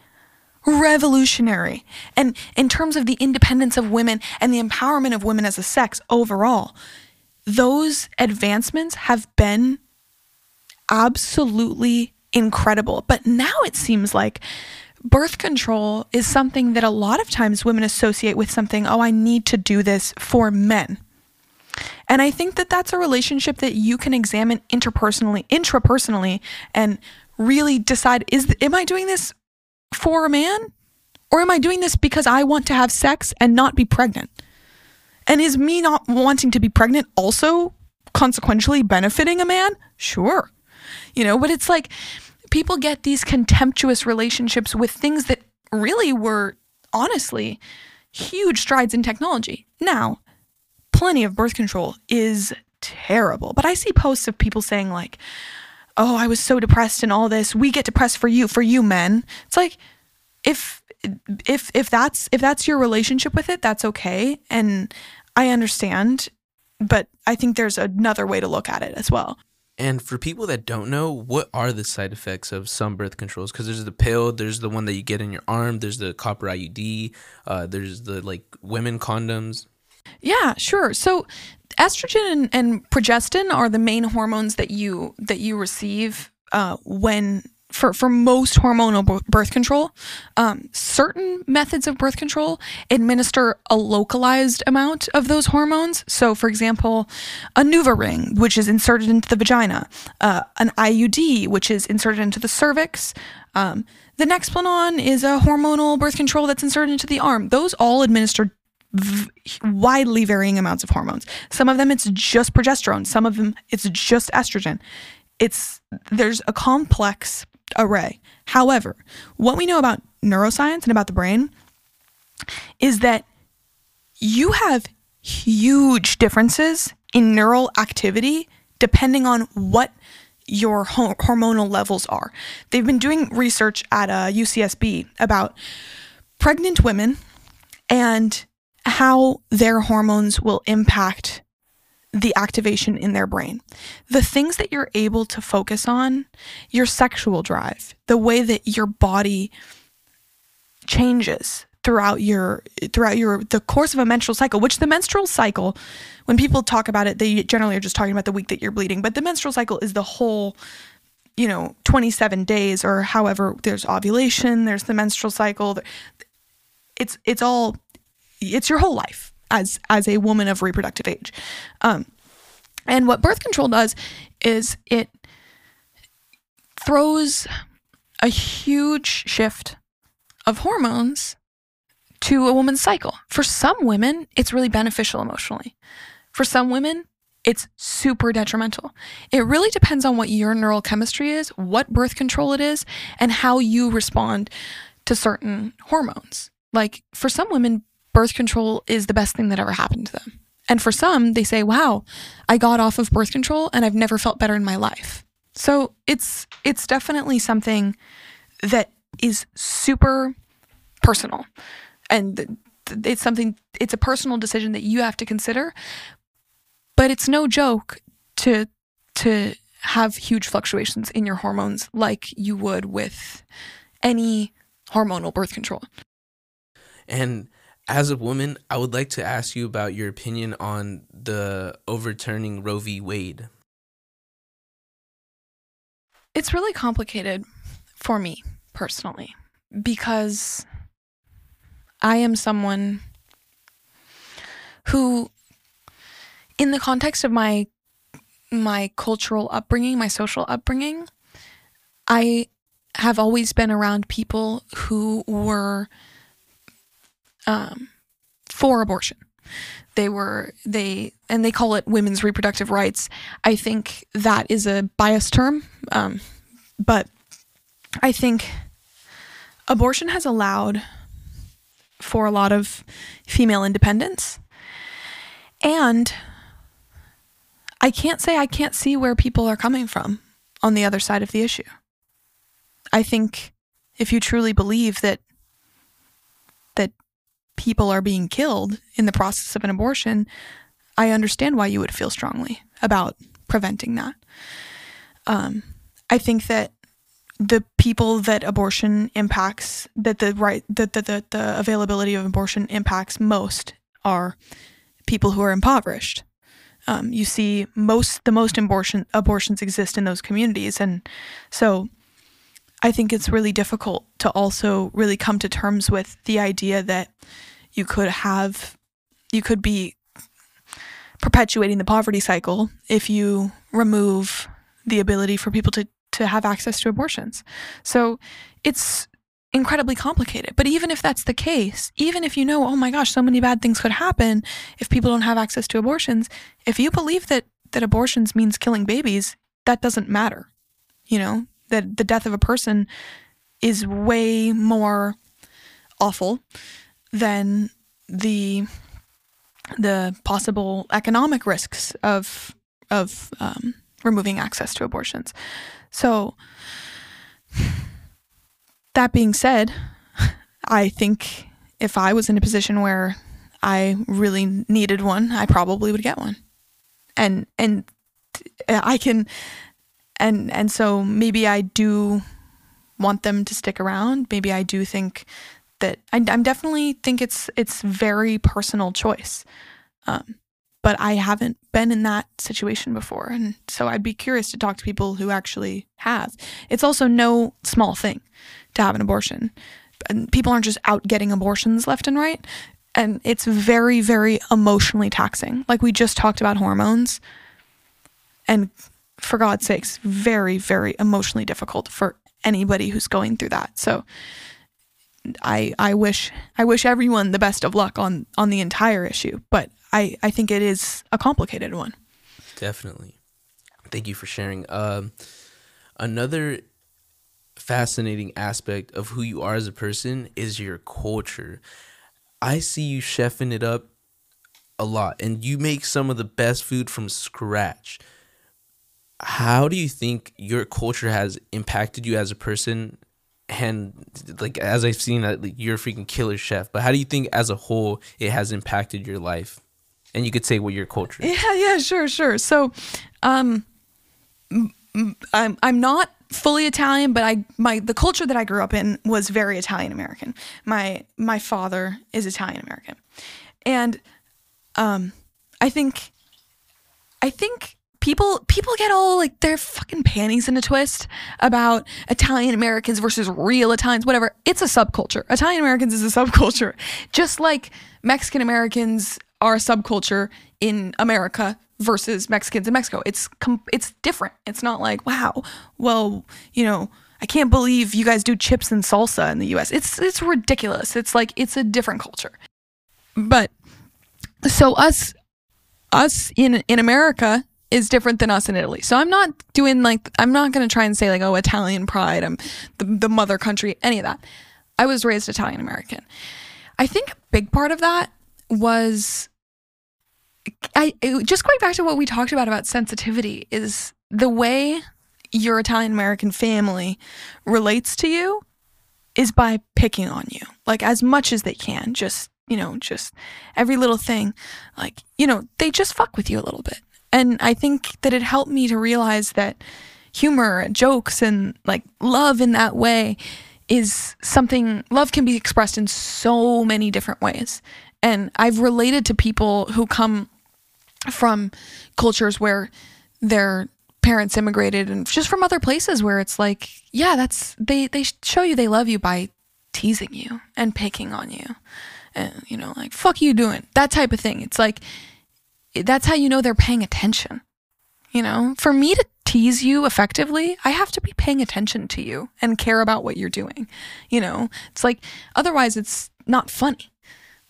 Revolutionary. And in terms of the independence of women and the empowerment of women as a sex overall, those advancements have been absolutely incredible. But now it seems like birth control is something that a lot of times women associate with something, oh, I need to do this for men. And I think that that's a relationship that you can examine interpersonally, intrapersonally, and really decide is am I doing this for a man or am I doing this because I want to have sex and not be pregnant? And is me not wanting to be pregnant also consequentially benefiting a man? Sure. You know, but it's like people get these contemptuous relationships with things that really were honestly huge strides in technology. Now, plenty of birth control is terrible, but I see posts of people saying like, oh, I was so depressed and all this. We get depressed for you, for you men. It's like if if if that's if that's your relationship with it, that's okay. And I understand, but I think there's another way to look at it as well. And for people that don't know, what are the side effects of some birth controls? Because there's the pill, there's the one that you get in your arm, there's the copper IUD, uh, there's the like women condoms. Yeah, sure. So estrogen and, and progestin are the main hormones that you that you receive uh, when for, for most hormonal birth control, um, certain methods of birth control administer a localized amount of those hormones. So, for example, a NuvaRing, which is inserted into the vagina, uh, an IUD, which is inserted into the cervix. Um, the Nexplanon is a hormonal birth control that's inserted into the arm. Those all administer v- widely varying amounts of hormones. Some of them it's just progesterone, some of them it's just estrogen. It's there's a complex array. However, what we know about neuroscience and about the brain is that you have huge differences in neural activity depending on what your ho- hormonal levels are. They've been doing research at uh, UCSB about pregnant women and how their hormones will impact the activation in their brain. The things that you're able to focus on, your sexual drive, the way that your body changes throughout your throughout your the course of a menstrual cycle, which the menstrual cycle, when people talk about it, they generally are just talking about the week that you're bleeding, but the menstrual cycle is the whole you know 27 days or however there's ovulation there's the menstrual cycle it's it's all it's your whole life as as a woman of reproductive age. Um, and what birth control does is it throws a huge shift of hormones to a woman's cycle. For some women, it's really beneficial emotionally. For some women, it's super detrimental. It really depends on what your neural chemistry is, what birth control it is, and how you respond to certain hormones. Like for some women, birth control is the best thing that ever happened to them. And for some, they say, wow, I got off of birth control and I've never felt better in my life. So it's it's definitely something that is super personal. And it's something it's a personal decision that you have to consider. But it's no joke to to have huge fluctuations in your hormones like you would with any hormonal birth control. And as a woman, I would like to ask you about your opinion on the overturning Roe v. Wade. It's really complicated for me personally because I am someone who in the context of my my cultural upbringing, my social upbringing, I have always been around people who were um, for abortion. They were they and they call it women's reproductive rights. I think that is a biased term, um, but I think abortion has allowed for a lot of female independence. And I can't say I can't see where people are coming from on the other side of the issue. I think if you truly believe that people are being killed in the process of an abortion, I understand why you would feel strongly about preventing that. Um, I think that the people that abortion impacts that the right that the, the, the availability of abortion impacts most are people who are impoverished um, you see most the most abortion abortions exist in those communities and so i think it's really difficult to also really come to terms with the idea that you could have you could be perpetuating the poverty cycle if you remove the ability for people to to have access to abortions. So it's incredibly complicated. But even if that's the case, even if you know, oh my gosh, so many bad things could happen if people don't have access to abortions, if you believe that that abortions means killing babies, that doesn't matter. You know, that the death of a person is way more awful than the the possible economic risks of of um, removing access to abortions. So, that being said, I think if I was in a position where I really needed one, I probably would get one. And and I can and and so maybe I do want them to stick around. Maybe I do think that I, I'm definitely think it's it's very personal choice. Um, but I haven't been in that situation before. And so I'd be curious to talk to people who actually have. It's also no small thing to have an abortion. And people aren't just out getting abortions left and right. And it's very, very emotionally taxing. Like we just talked about hormones. And for God's sakes, very, very emotionally difficult for anybody who's going through that. So I I wish I wish everyone the best of luck on on the entire issue, but I, I think it is a complicated one. Definitely. Thank you for sharing. Um, another fascinating aspect of who you are as a person is your culture. I see you chefing it up a lot, and you make some of the best food from scratch. How do you think your culture has impacted you as a person? And like as I've seen, like, you're a freaking killer chef. But how do you think, as a whole, it has impacted your life? and you could say what your culture is. Yeah, yeah, sure, sure. So, um, I'm I'm not fully Italian, but I my the culture that I grew up in was very Italian American. My my father is Italian American, and um, I think I think people people get all like their fucking panties in a twist about Italian Americans versus real Italians, whatever. It's a subculture. Italian Americans is a subculture, just like Mexican Americans are a subculture in America versus Mexicans in Mexico. It's com- it's different. It's not like, wow, well, you know, I can't believe you guys do chips and salsa in the US. It's it's ridiculous. It's like it's a different culture. But so us us in in America is different than us in Italy. So I'm not doing like I'm not going to try and say like oh Italian pride, I'm the, the mother country, any of that. I was raised Italian American. I think a big part of that was I just going back to what we talked about about sensitivity is the way your Italian American family relates to you is by picking on you like as much as they can just you know just every little thing like you know they just fuck with you a little bit and i think that it helped me to realize that humor jokes and like love in that way is something love can be expressed in so many different ways. And I've related to people who come from cultures where their parents immigrated and just from other places where it's like, yeah, that's they they show you they love you by teasing you and picking on you. And you know, like fuck you doing. That type of thing. It's like that's how you know they're paying attention. You know, for me to tease you effectively, I have to be paying attention to you and care about what you're doing. You know, it's like otherwise it's not funny.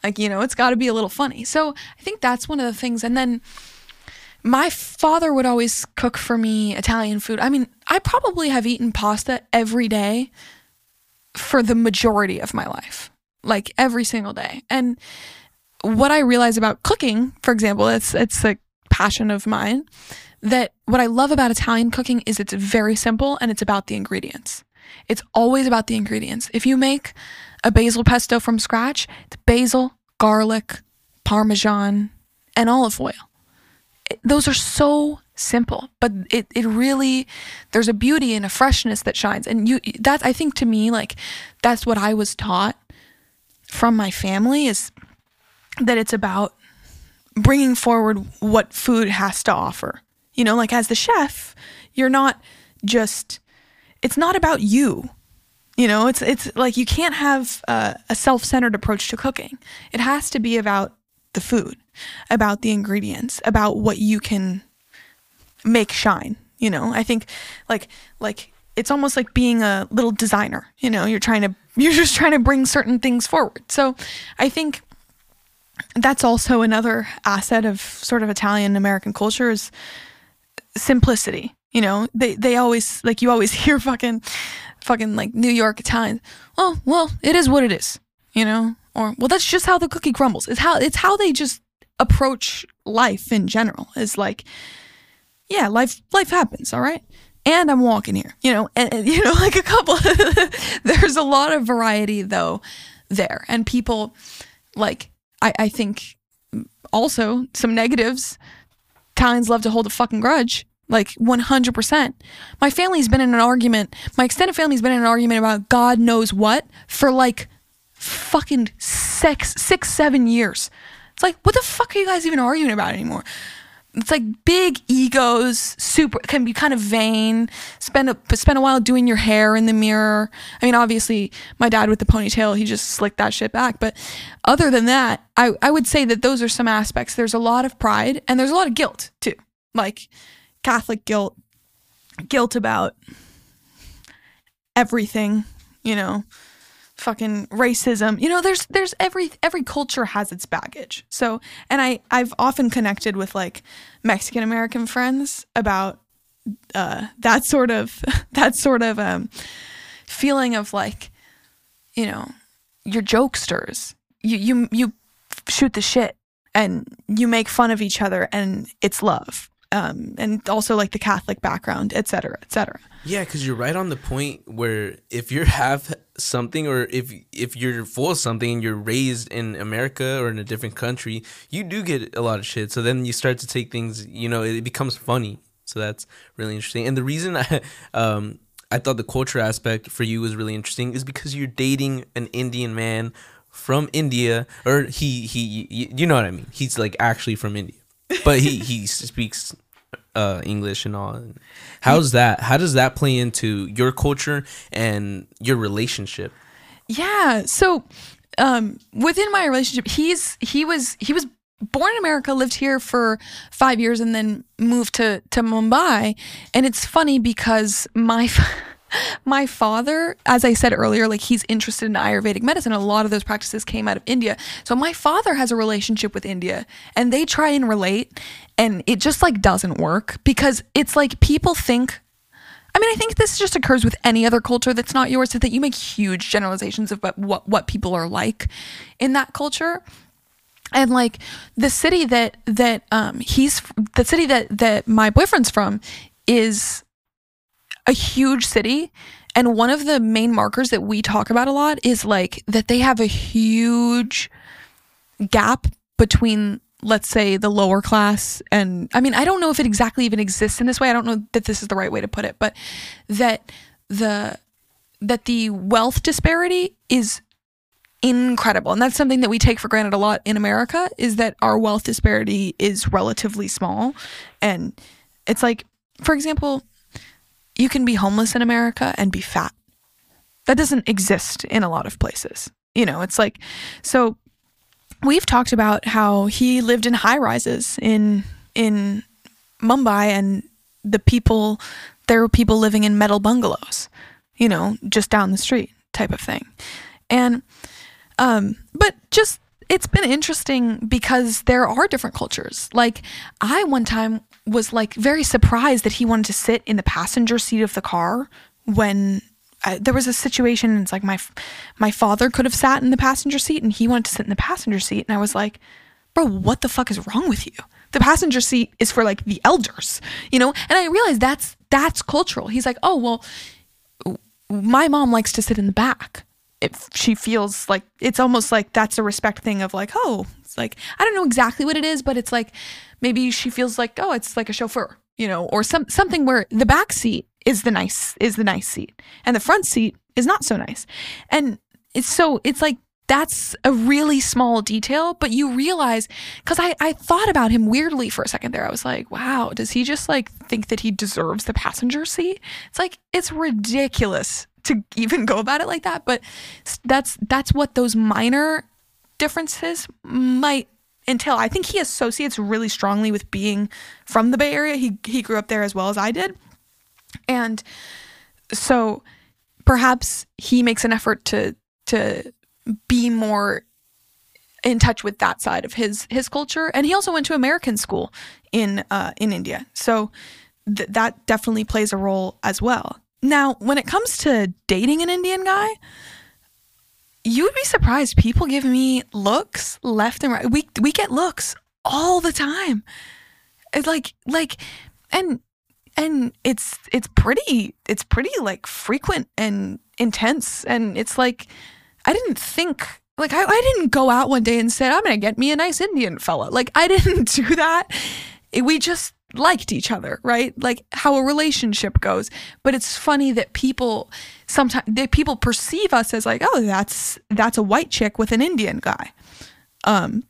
Like, you know, it's got to be a little funny. So I think that's one of the things. And then my father would always cook for me Italian food. I mean, I probably have eaten pasta every day for the majority of my life, like every single day. And what I realize about cooking, for example, it's it's a passion of mine. That what I love about Italian cooking is it's very simple and it's about the ingredients. It's always about the ingredients. If you make a basil pesto from scratch, it's basil, garlic, parmesan, and olive oil. It, those are so simple, but it, it really there's a beauty and a freshness that shines. And you that I think to me like that's what I was taught from my family is that it's about bringing forward what food has to offer. You know, like as the chef, you're not just it's not about you. You know, it's it's like you can't have a, a self-centered approach to cooking. It has to be about the food, about the ingredients, about what you can make shine. You know, I think like like it's almost like being a little designer. You know, you're trying to you're just trying to bring certain things forward. So I think that's also another asset of sort of Italian American culture is simplicity. You know, they they always like you always hear fucking fucking like New York Italians. Oh, well, it is what it is, you know? Or well, that's just how the cookie crumbles. It's how it's how they just approach life in general. Is like yeah, life life happens, all right? And I'm walking here, you know, and, and you know, like a couple there's a lot of variety though there. And people like I I think also some negatives Italians love to hold a fucking grudge. Like 100%. My family's been in an argument. My extended family's been in an argument about God knows what for like fucking six, six, seven years. It's like, what the fuck are you guys even arguing about anymore? It's like big egos, super can be kind of vain. Spend a spend a while doing your hair in the mirror. I mean, obviously, my dad with the ponytail, he just slicked that shit back. But other than that, I I would say that those are some aspects. There's a lot of pride and there's a lot of guilt too, like Catholic guilt, guilt about everything. You know, fucking racism. You know there's there's every every culture has its baggage. So and i i've often connected with like mexican american friends about uh that sort of that sort of um feeling of like you know you're jokesters. You you you shoot the shit and you make fun of each other and it's love. Um, and also like the Catholic background, et cetera, et cetera. Yeah, because you're right on the point where if you have something or if if you're full of something and you're raised in America or in a different country, you do get a lot of shit. So then you start to take things, you know, it becomes funny. So that's really interesting. And the reason I um I thought the culture aspect for you was really interesting is because you're dating an Indian man from India, or he he you know what I mean. He's like actually from India, but he he speaks uh, English and all. How's that? How does that play into your culture and your relationship? Yeah. So um, within my relationship, he's he was he was born in America, lived here for five years, and then moved to to Mumbai. And it's funny because my my father, as I said earlier, like he's interested in Ayurvedic medicine. A lot of those practices came out of India. So my father has a relationship with India and they try and relate and it just like doesn't work because it's like people think I mean, I think this just occurs with any other culture that's not yours, so that you make huge generalizations of what what people are like in that culture. And like the city that that um he's the city that that my boyfriend's from is a huge city and one of the main markers that we talk about a lot is like that they have a huge gap between let's say the lower class and I mean I don't know if it exactly even exists in this way. I don't know that this is the right way to put it, but that the that the wealth disparity is incredible. And that's something that we take for granted a lot in America is that our wealth disparity is relatively small. And it's like, for example, you can be homeless in America and be fat. That doesn't exist in a lot of places. You know, it's like, so we've talked about how he lived in high rises in in Mumbai and the people there were people living in metal bungalows, you know, just down the street type of thing. And um but just it's been interesting because there are different cultures. Like I one time was like very surprised that he wanted to sit in the passenger seat of the car when I, there was a situation. It's like my my father could have sat in the passenger seat, and he wanted to sit in the passenger seat, and I was like, "Bro, what the fuck is wrong with you? The passenger seat is for like the elders, you know." And I realized that's that's cultural. He's like, "Oh well, my mom likes to sit in the back." If she feels like it's almost like that's a respect thing of like, oh, it's like I don't know exactly what it is, but it's like maybe she feels like, oh, it's like a chauffeur, you know, or some something where the back seat is the nice is the nice seat and the front seat is not so nice. And it's so it's like that's a really small detail, but you realize because I, I thought about him weirdly for a second there. I was like, wow, does he just like think that he deserves the passenger seat? It's like it's ridiculous to even go about it like that, but that's that's what those minor differences might entail. I think he associates really strongly with being from the Bay Area. He he grew up there as well as I did. And so perhaps he makes an effort to to be more in touch with that side of his his culture and he also went to American school in uh, in India. So th- that definitely plays a role as well. Now, when it comes to dating an Indian guy, you would be surprised people give me looks left and right. We we get looks all the time. It's like like and and it's it's pretty it's pretty like frequent and intense and it's like i didn't think like I, I didn't go out one day and said i'm gonna get me a nice indian fella like i didn't do that we just liked each other right like how a relationship goes but it's funny that people sometimes that people perceive us as like oh that's that's a white chick with an indian guy um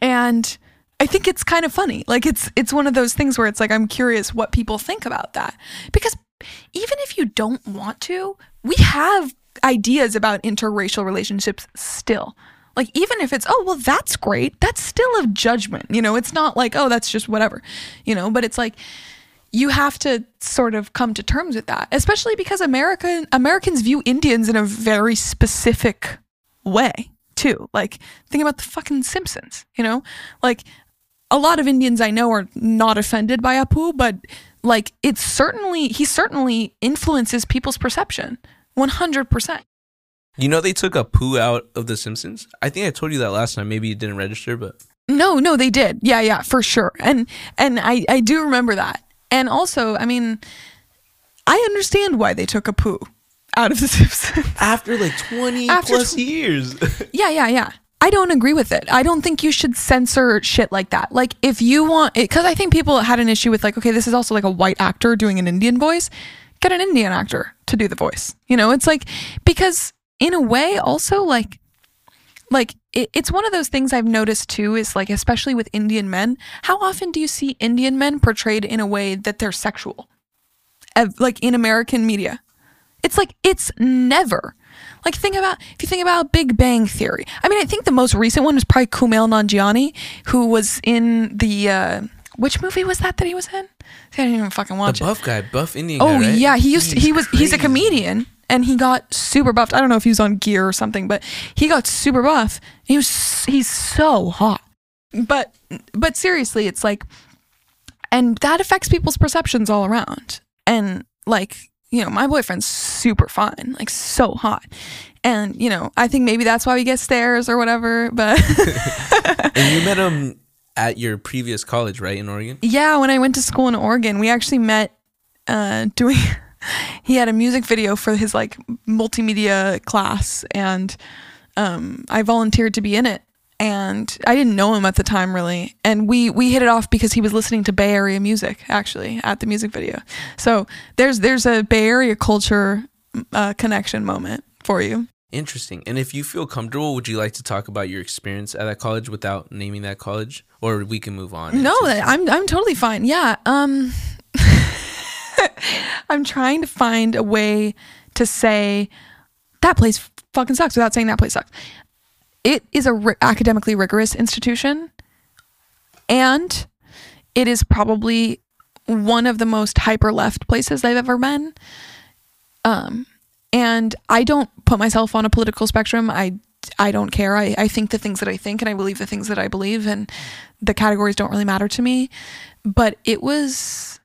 and I think it's kind of funny. Like it's it's one of those things where it's like I'm curious what people think about that. Because even if you don't want to, we have ideas about interracial relationships still. Like even if it's oh well that's great, that's still a judgment. You know, it's not like oh that's just whatever. You know, but it's like you have to sort of come to terms with that, especially because American Americans view Indians in a very specific way too. Like think about the fucking Simpsons, you know? Like a lot of Indians I know are not offended by Apu, but like it's certainly he certainly influences people's perception 100%. You know they took Apu out of the Simpsons? I think I told you that last time. Maybe you didn't register, but No, no, they did. Yeah, yeah, for sure. And and I I do remember that. And also, I mean, I understand why they took Apu out of the Simpsons after like 20 After plus tw- years. yeah, yeah, yeah. I don't agree with it. I don't think you should censor shit like that. Like, if you want, because I think people had an issue with, like, okay, this is also like a white actor doing an Indian voice. Get an Indian actor to do the voice. You know, it's like, because in a way, also, like, like it, it's one of those things I've noticed too is like, especially with Indian men, how often do you see Indian men portrayed in a way that they're sexual? Like in American media. It's like, it's never. Like think about if you think about Big Bang Theory. I mean, I think the most recent one was probably Kumail Nanjiani, who was in the uh, which movie was that that he was in? See, I didn't even fucking watch the buff guy, buff Indian. Oh guy, right? yeah, he used to, he was crazy. he's a comedian and he got super buffed. I don't know if he was on gear or something, but he got super buff. He was he's so hot. But but seriously, it's like and that affects people's perceptions all around. And like you know, my boyfriend's super fine, like so hot. And, you know, I think maybe that's why we get stares or whatever, but And you met him at your previous college, right, in Oregon? Yeah, when I went to school in Oregon, we actually met uh doing he had a music video for his like multimedia class and um I volunteered to be in it and I didn't know him at the time really. And we we hit it off because he was listening to Bay Area music actually at the music video. So there's there's a Bay Area culture uh, connection moment for you. Interesting. And if you feel comfortable, would you like to talk about your experience at that college without naming that college, or we can move on? No, I'm I'm totally fine. Yeah. Um I'm trying to find a way to say that place fucking sucks without saying that place sucks. It is a ri- academically rigorous institution and it is probably one of the most hyper left places I've ever been. Um and I don't put myself on a political spectrum. I I don't care. I, I think the things that I think and I believe the things that I believe and the categories don't really matter to me. But it was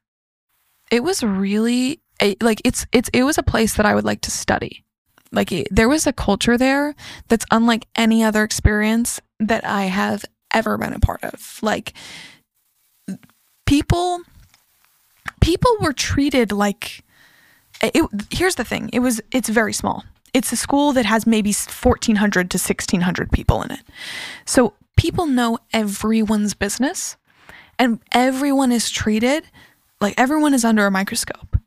it was really like it's it's it was a place that I would like to study. Like there was a culture there that's unlike any other experience that I have ever been a part of. Like people people were treated like it, here's the thing. It was it's very small. It's a school that has maybe 1400 to 1600 people in it. So people know everyone's business and everyone is treated like everyone is under a microscope.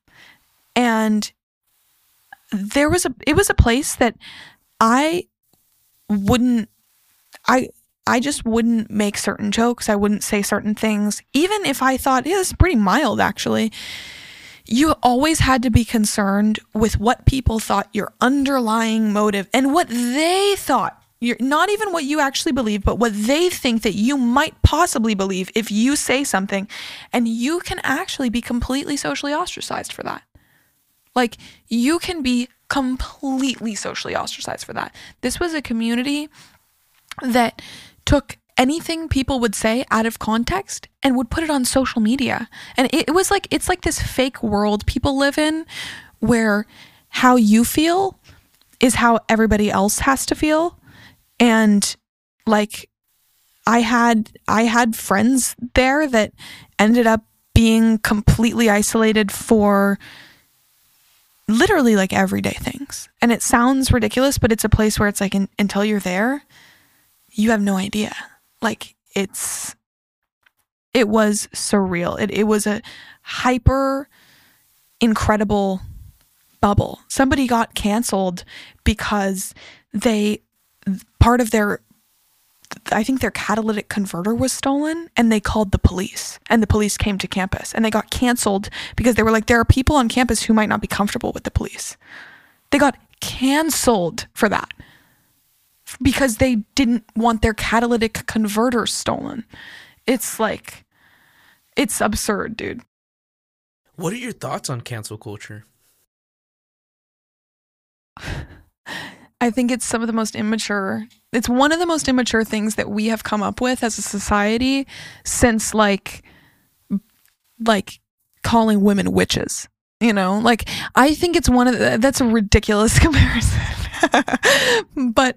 And there was a it was a place that I wouldn't I I just wouldn't make certain jokes. I wouldn't say certain things even if I thought, yeah, this is pretty mild actually you always had to be concerned with what people thought your underlying motive and what they thought you're not even what you actually believe but what they think that you might possibly believe if you say something and you can actually be completely socially ostracized for that like you can be completely socially ostracized for that this was a community that took anything people would say out of context and would put it on social media. And it, it, was like, it's like this fake world people live in where how you feel is how everybody else has to feel. And like, I had, I had friends there that ended up being completely isolated for literally like everyday things. And it sounds ridiculous, but it's a place where it's like in, until you're there, you have no idea. Like it's it was surreal. It, it was a hyper incredible bubble. Somebody got canceled because they part of their I think their catalytic converter was stolen and they called the police and the police came to campus and they got canceled because they were like there are people on campus who might not be comfortable with the police. They got canceled for that because they didn't want their catalytic converter stolen. It's like, it's absurd, dude. What are your thoughts on cancel culture? I think it's some of the most immature. It's one of the most immature things that we have come up with as a society since like like calling women witches. You know, like I think it's one of the, that's a ridiculous comparison. but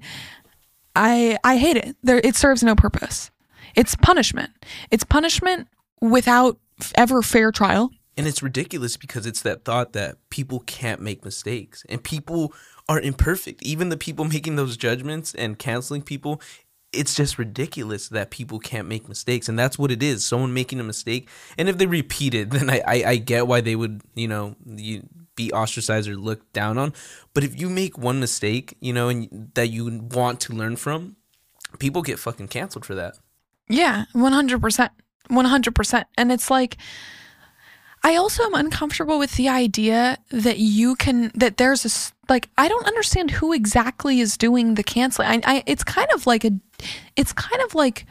I I hate it. There it serves no purpose. It's punishment. It's punishment without ever fair trial. And it's ridiculous because it's that thought that people can't make mistakes and people are imperfect. Even the people making those judgments and canceling people, it's just ridiculous that people can't make mistakes. And that's what it is. Someone making a mistake. And if they repeat it, then I, I, I get why they would, you know, you, be ostracized or looked down on. But if you make one mistake, you know, and that you want to learn from, people get fucking canceled for that. Yeah, 100%. 100%. And it's like, I also am uncomfortable with the idea that you can, that there's a, like, I don't understand who exactly is doing the canceling. I, I, it's kind of like a, it's kind of like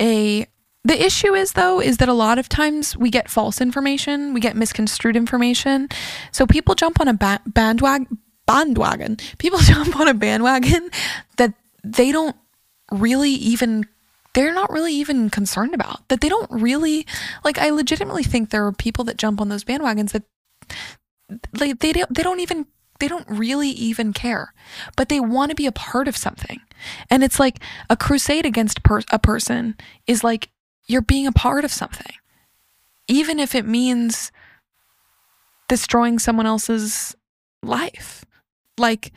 a, the issue is though is that a lot of times we get false information, we get misconstrued information. So people jump on a ba- bandwagon bandwagon. People jump on a bandwagon that they don't really even they're not really even concerned about. That they don't really like I legitimately think there are people that jump on those bandwagons that like they don't they don't even they don't really even care, but they want to be a part of something. And it's like a crusade against per- a person is like you're being a part of something, even if it means destroying someone else's life. Like,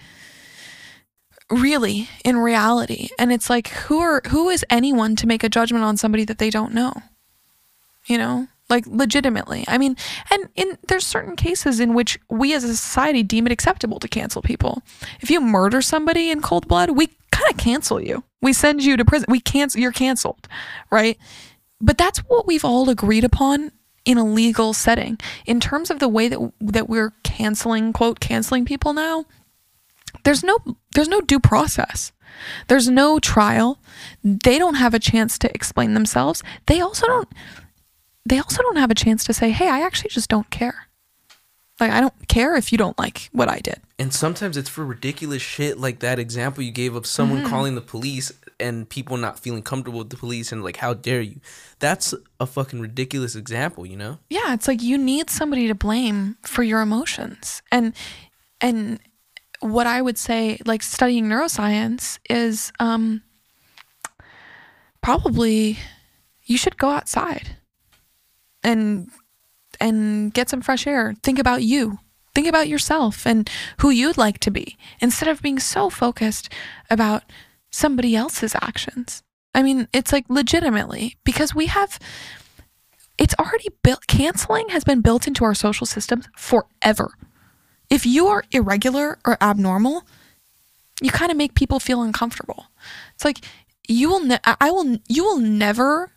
really, in reality. And it's like, who are who is anyone to make a judgment on somebody that they don't know? You know, like legitimately. I mean, and in there's certain cases in which we as a society deem it acceptable to cancel people. If you murder somebody in cold blood, we kind of cancel you. We send you to prison. We cancel you're canceled, right? But that's what we've all agreed upon in a legal setting. In terms of the way that that we're canceling quote canceling people now, there's no there's no due process. There's no trial. They don't have a chance to explain themselves. They also don't they also don't have a chance to say, "Hey, I actually just don't care." Like I don't care if you don't like what I did. And sometimes it's for ridiculous shit like that example you gave of someone mm-hmm. calling the police and people not feeling comfortable with the police and like how dare you. That's a fucking ridiculous example, you know? Yeah, it's like you need somebody to blame for your emotions. And and what I would say like studying neuroscience is um probably you should go outside and and get some fresh air. Think about you. Think about yourself and who you'd like to be instead of being so focused about somebody else's actions. I mean, it's like legitimately because we have it's already built canceling has been built into our social systems forever. If you are irregular or abnormal, you kind of make people feel uncomfortable. It's like you will ne- I will you will never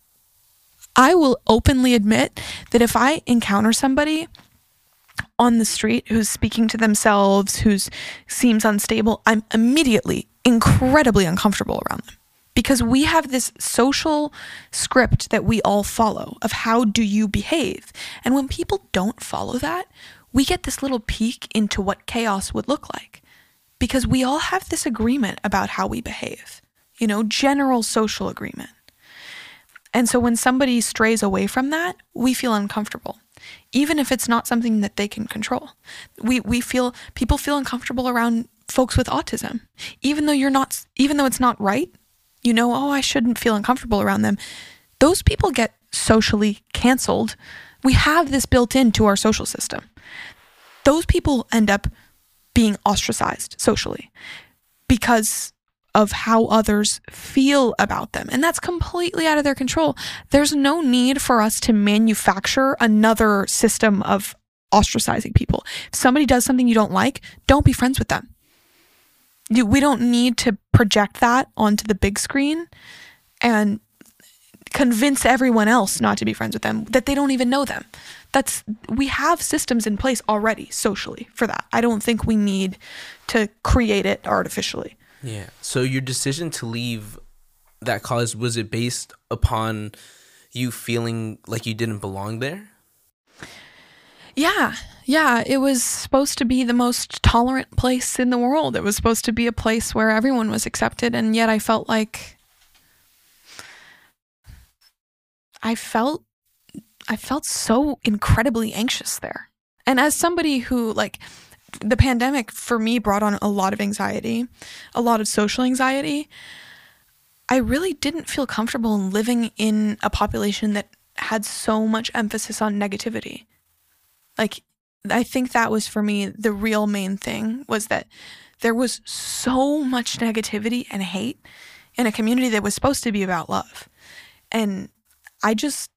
I will openly admit that if I encounter somebody on the street who's speaking to themselves, who's seems unstable, I'm immediately incredibly uncomfortable around them. Because we have this social script that we all follow of how do you behave. And when people don't follow that, we get this little peek into what chaos would look like. Because we all have this agreement about how we behave, you know, general social agreement. And so when somebody strays away from that, we feel uncomfortable, even if it's not something that they can control. We, we feel, people feel uncomfortable around folks with autism, even though you're not, even though it's not right, you know, oh, I shouldn't feel uncomfortable around them. Those people get socially canceled. We have this built into our social system. Those people end up being ostracized socially because of how others feel about them. And that's completely out of their control. There's no need for us to manufacture another system of ostracizing people. If somebody does something you don't like, don't be friends with them. We don't need to project that onto the big screen and convince everyone else not to be friends with them that they don't even know them. That's we have systems in place already socially for that. I don't think we need to create it artificially. Yeah. So your decision to leave that college was it based upon you feeling like you didn't belong there? Yeah. Yeah, it was supposed to be the most tolerant place in the world. It was supposed to be a place where everyone was accepted and yet I felt like I felt I felt so incredibly anxious there. And as somebody who like the pandemic for me brought on a lot of anxiety, a lot of social anxiety. I really didn't feel comfortable in living in a population that had so much emphasis on negativity. Like, I think that was for me the real main thing was that there was so much negativity and hate in a community that was supposed to be about love. And I just,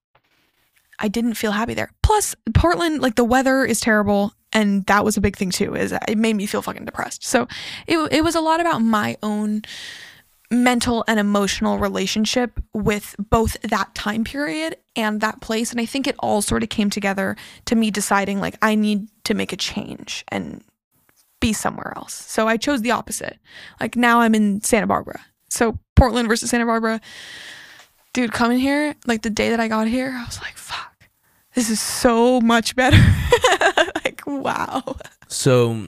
I didn't feel happy there. Plus, Portland, like the weather is terrible and that was a big thing too is it made me feel fucking depressed. So it, it was a lot about my own mental and emotional relationship with both that time period and that place and i think it all sort of came together to me deciding like i need to make a change and be somewhere else. So i chose the opposite. Like now i'm in santa barbara. So portland versus santa barbara dude coming here like the day that i got here i was like fuck this is so much better like, wow. So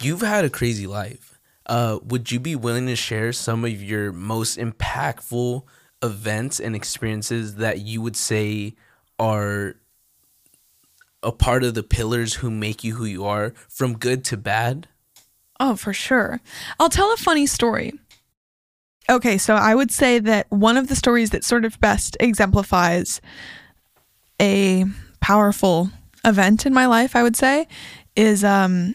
you've had a crazy life. Uh, would you be willing to share some of your most impactful events and experiences that you would say are a part of the pillars who make you who you are from good to bad? Oh, for sure. I'll tell a funny story. Okay, so I would say that one of the stories that sort of best exemplifies a powerful event in my life, I would say, is um,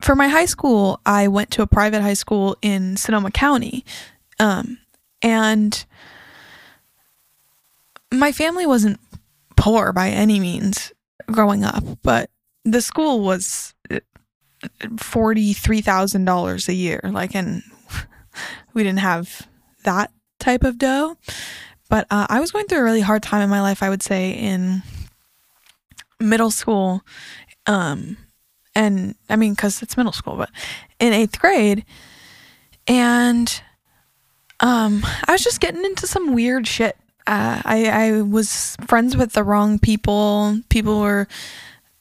for my high school, I went to a private high school in Sonoma County. Um, and my family wasn't poor by any means growing up, but the school was $43,000 a year. Like, and we didn't have that type of dough. But uh, I was going through a really hard time in my life, I would say, in middle school. Um, and I mean, because it's middle school, but in eighth grade. And um, I was just getting into some weird shit. Uh, I, I was friends with the wrong people. People were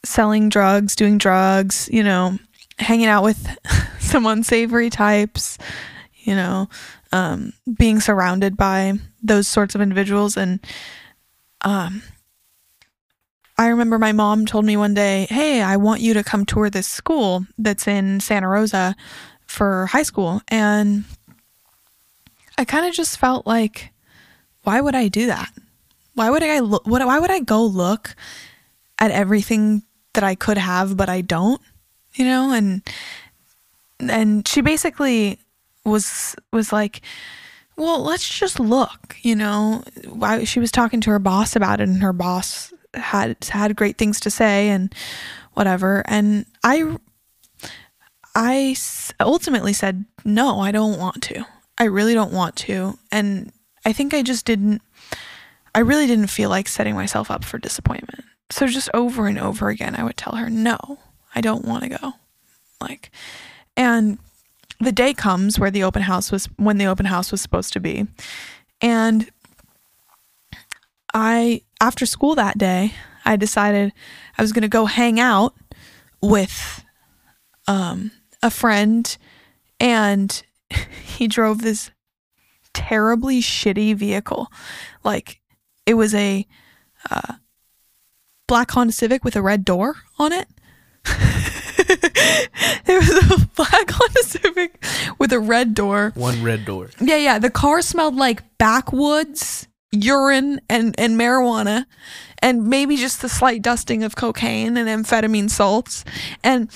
selling drugs, doing drugs, you know, hanging out with some unsavory types, you know, um, being surrounded by those sorts of individuals. And um, I remember my mom told me one day, Hey, I want you to come tour this school that's in Santa Rosa for high school. And I kind of just felt like, why would I do that? Why would I look? What? Why would I go look at everything that I could have, but I don't? You know, and and she basically was was like, well, let's just look. You know, why she was talking to her boss about it, and her boss had had great things to say and whatever. And I I ultimately said, no, I don't want to. I really don't want to. And I think I just didn't, I really didn't feel like setting myself up for disappointment. So just over and over again, I would tell her, no, I don't want to go. Like, and the day comes where the open house was, when the open house was supposed to be. And I, after school that day, I decided I was going to go hang out with um, a friend and he drove this terribly shitty vehicle. Like it was a uh, black Honda Civic with a red door on it. it was a black Honda Civic with a red door. One red door. Yeah, yeah. The car smelled like backwoods, urine, and, and marijuana, and maybe just the slight dusting of cocaine and amphetamine salts. And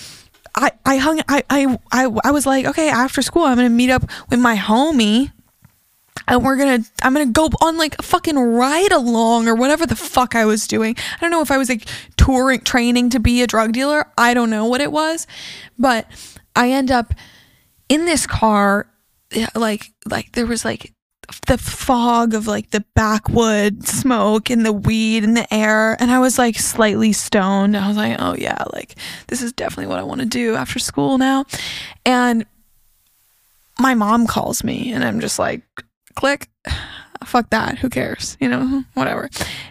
I, I hung I, I I I was like, okay, after school I'm gonna meet up with my homie and we're gonna I'm gonna go on like a fucking ride along or whatever the fuck I was doing. I don't know if I was like touring training to be a drug dealer. I don't know what it was. But I end up in this car like like there was like the fog of like the backwood smoke and the weed in the air and i was like slightly stoned i was like oh yeah like this is definitely what i want to do after school now and my mom calls me and i'm just like click fuck that who cares you know whatever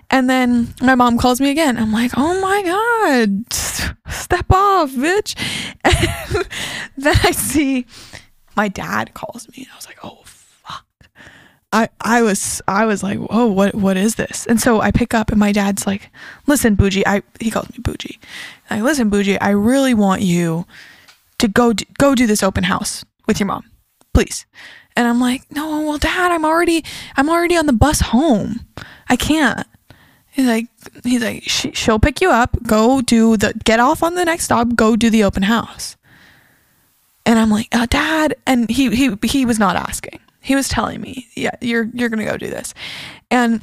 and then my mom calls me again i'm like oh my god step off bitch and then i see my dad calls me i was like oh fuck. I, I was I was like, whoa, what what is this? And so I pick up and my dad's like, listen, Bougie, I he calls me Bougie. Like, listen, Bougie, I really want you to go do, go do this open house with your mom, please. And I'm like, no, well, Dad, I'm already I'm already on the bus home. I can't. He's like he's like she, she'll pick you up. Go do the get off on the next stop. Go do the open house. And I'm like, uh, Dad, and he he he was not asking. He was telling me, yeah, you're you're gonna go do this, and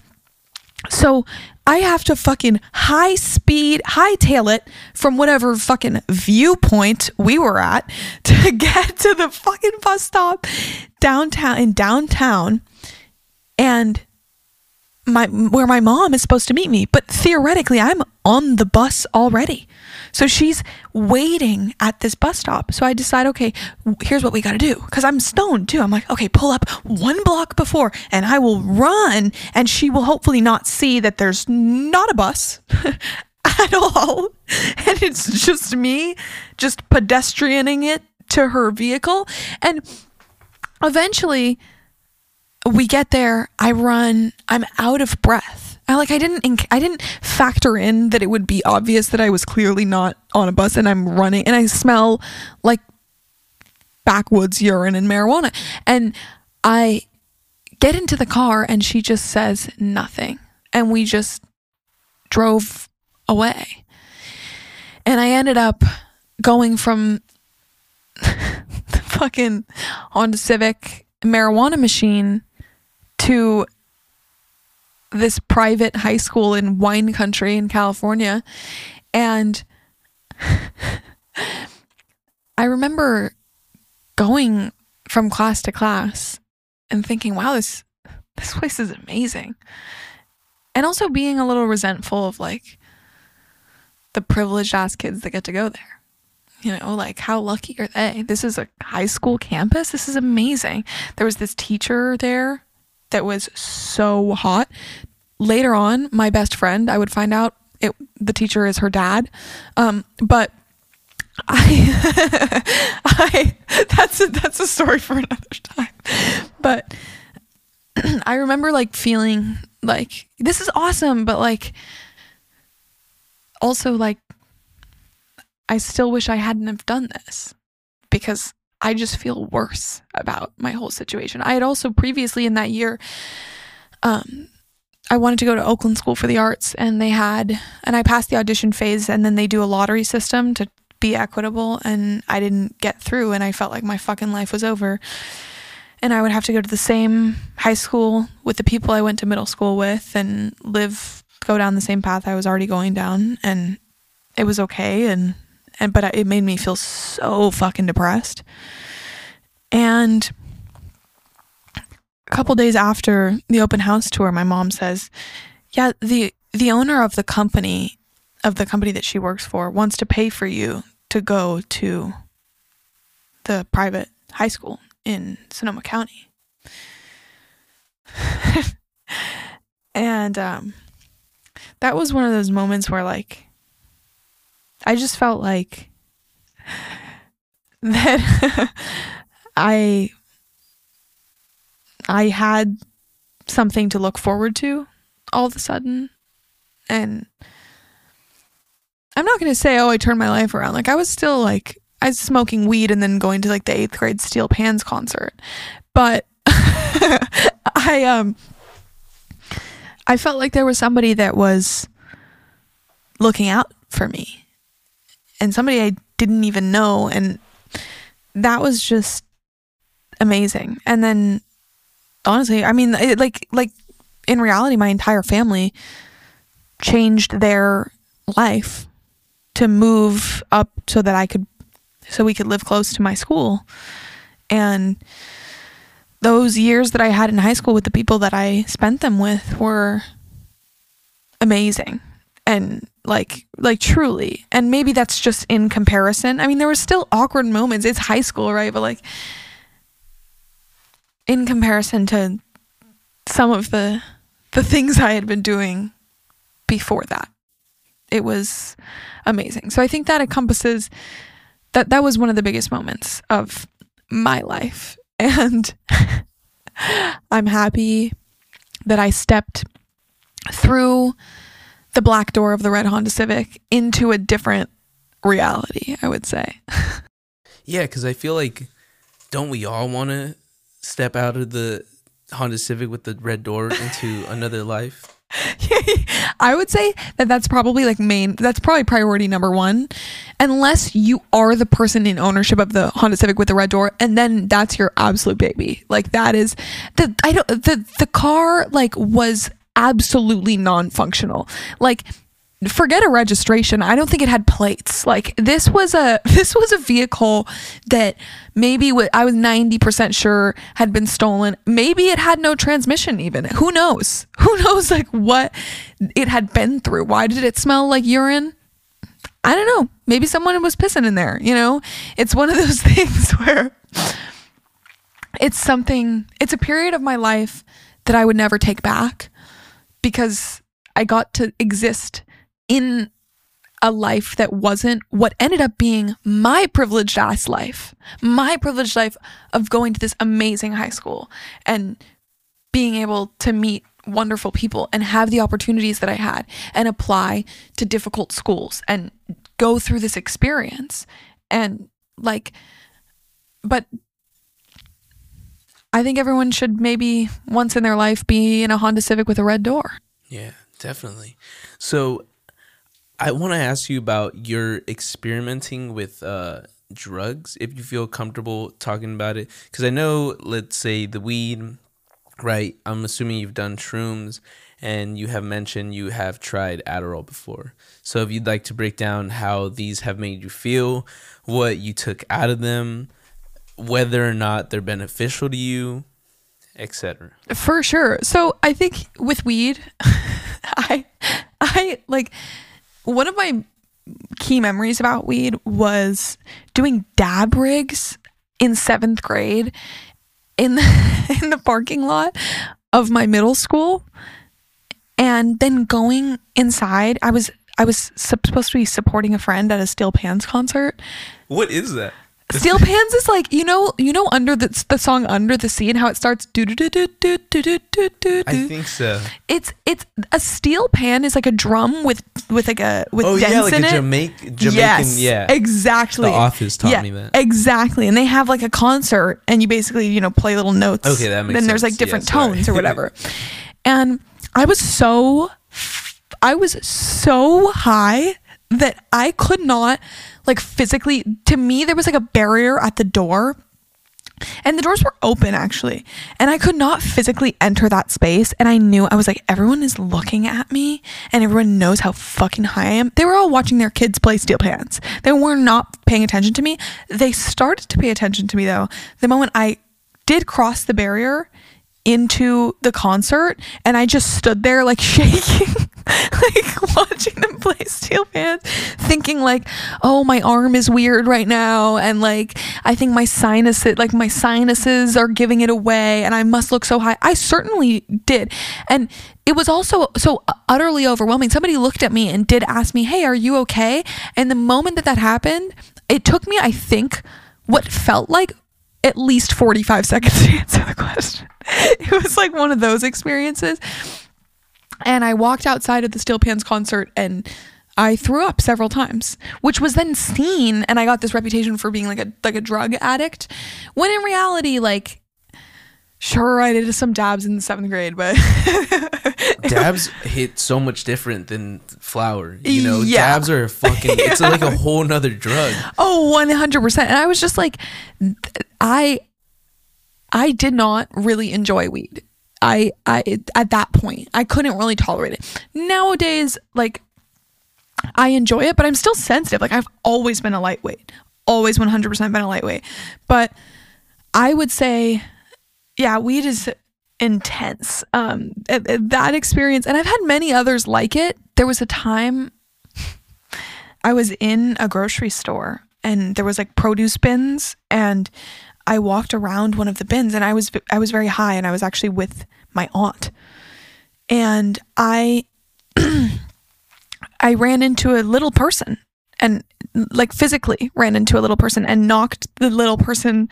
so I have to fucking high speed hightail it from whatever fucking viewpoint we were at to get to the fucking bus stop downtown in downtown, and my where my mom is supposed to meet me. But theoretically, I'm on the bus already. So she's waiting at this bus stop. So I decide, okay, here's what we got to do. Cause I'm stoned too. I'm like, okay, pull up one block before and I will run and she will hopefully not see that there's not a bus at all. And it's just me just pedestrianing it to her vehicle. And eventually we get there. I run, I'm out of breath I like I didn't I didn't factor in that it would be obvious that I was clearly not on a bus and I'm running and I smell like backwoods urine and marijuana and I get into the car and she just says nothing and we just drove away. And I ended up going from the fucking Honda Civic marijuana machine to this private high school in wine country in California. And I remember going from class to class and thinking, wow, this this place is amazing. And also being a little resentful of like the privileged ass kids that get to go there. You know, like how lucky are they? This is a high school campus. This is amazing. There was this teacher there that was so hot. Later on, my best friend, I would find out it the teacher is her dad. Um, but I, I that's a, that's a story for another time. But I remember like feeling like this is awesome, but like also like I still wish I hadn't have done this because I just feel worse about my whole situation. I had also previously in that year um I wanted to go to Oakland School for the Arts and they had and I passed the audition phase and then they do a lottery system to be equitable and I didn't get through and I felt like my fucking life was over. And I would have to go to the same high school with the people I went to middle school with and live go down the same path I was already going down and it was okay and and but it made me feel so fucking depressed. And a couple days after the open house tour, my mom says, "Yeah, the the owner of the company of the company that she works for wants to pay for you to go to the private high school in Sonoma County." and um that was one of those moments where like I just felt like that I I had something to look forward to all of a sudden. And I'm not going to say oh I turned my life around. Like I was still like I was smoking weed and then going to like the 8th grade Steel Pans concert. But I um I felt like there was somebody that was looking out for me and somebody I didn't even know and that was just amazing. And then honestly, I mean it, like like in reality my entire family changed their life to move up so that I could so we could live close to my school. And those years that I had in high school with the people that I spent them with were amazing and like like truly. And maybe that's just in comparison. I mean there were still awkward moments. It's high school right? But like in comparison to some of the the things i had been doing before that it was amazing. So i think that encompasses that that was one of the biggest moments of my life. And i'm happy that i stepped through the black door of the red Honda Civic into a different reality, I would say. yeah, because I feel like, don't we all want to step out of the Honda Civic with the red door into another life? I would say that that's probably like main, that's probably priority number one. Unless you are the person in ownership of the Honda Civic with the red door, and then that's your absolute baby. Like that is the, I don't, the, the car like was absolutely non-functional. Like forget a registration. I don't think it had plates. Like this was a this was a vehicle that maybe w- I was 90% sure had been stolen. Maybe it had no transmission even. Who knows? Who knows like what it had been through? Why did it smell like urine? I don't know. Maybe someone was pissing in there you know? It's one of those things where it's something it's a period of my life that i would never take back because I got to exist in a life that wasn't what ended up being my privileged ass life, my privileged life of going to this amazing high school and being able to meet wonderful people and have the opportunities that I had and apply to difficult schools and go through this experience. And like, but I think everyone should maybe once in their life be in a Honda Civic with a red door. Yeah, definitely. So I want to ask you about your experimenting with uh, drugs, if you feel comfortable talking about it. Because I know, let's say the weed, right? I'm assuming you've done shrooms. and you have mentioned you have tried Adderall before. So if you'd like to break down how these have made you feel, what you took out of them, whether or not they're beneficial to you, etc. For sure. So I think with weed, I I like one of my key memories about weed was doing dab rigs in seventh grade in the in the parking lot of my middle school and then going inside i was i was supposed to be supporting a friend at a steel pans concert What is that? Steel pans is like you know you know under the, the song under the sea and how it starts do do do do do do do do do I think so. it's it's a steel pan is like a drum with with like a with Oh dents yeah, like in a it Jamaican, Jamaican, yes, yeah. exactly. The Office taught yeah, me that. Exactly. And they have like a concert and you basically, you know, play little notes. Okay, that makes sense. Then there's like different Yeah, tones or whatever. and I was so I was so high that I could not like physically to me there was like a barrier at the door and the doors were open actually. And I could not physically enter that space. And I knew I was like, everyone is looking at me and everyone knows how fucking high I am. They were all watching their kids play steel pans. They were not paying attention to me. They started to pay attention to me though, the moment I did cross the barrier into the concert and I just stood there like shaking, like watching them play steel pans, thinking like, oh, my arm is weird right now. And like, I think my sinuses, like my sinuses are giving it away and I must look so high. I certainly did. And it was also so utterly overwhelming. Somebody looked at me and did ask me, hey, are you okay? And the moment that that happened, it took me, I think, what felt like at least 45 seconds to answer the question. It was like one of those experiences. And I walked outside of the Steel Pans concert and I threw up several times, which was then seen and I got this reputation for being like a like a drug addict. When in reality, like sure I did some dabs in the seventh grade, but dabs hit so much different than flour. You know, Yeah. dabs are fucking. It's like a whole nother drug. Oh, 100%. And I was just like I I did not really enjoy weed. I I at that point, I couldn't really tolerate it. Nowadays, like I enjoy it, but I'm still sensitive. Like I've always been a lightweight. Always 100% been a lightweight. But I would say yeah, weed is intense. Um th- th- that experience and I've had many others like it. There was a time I was in a grocery store and there was like produce bins and I walked around one of the bins and I was I was very high and I was actually with my aunt. And I I ran into a little person and like physically ran into a little person and knocked the little person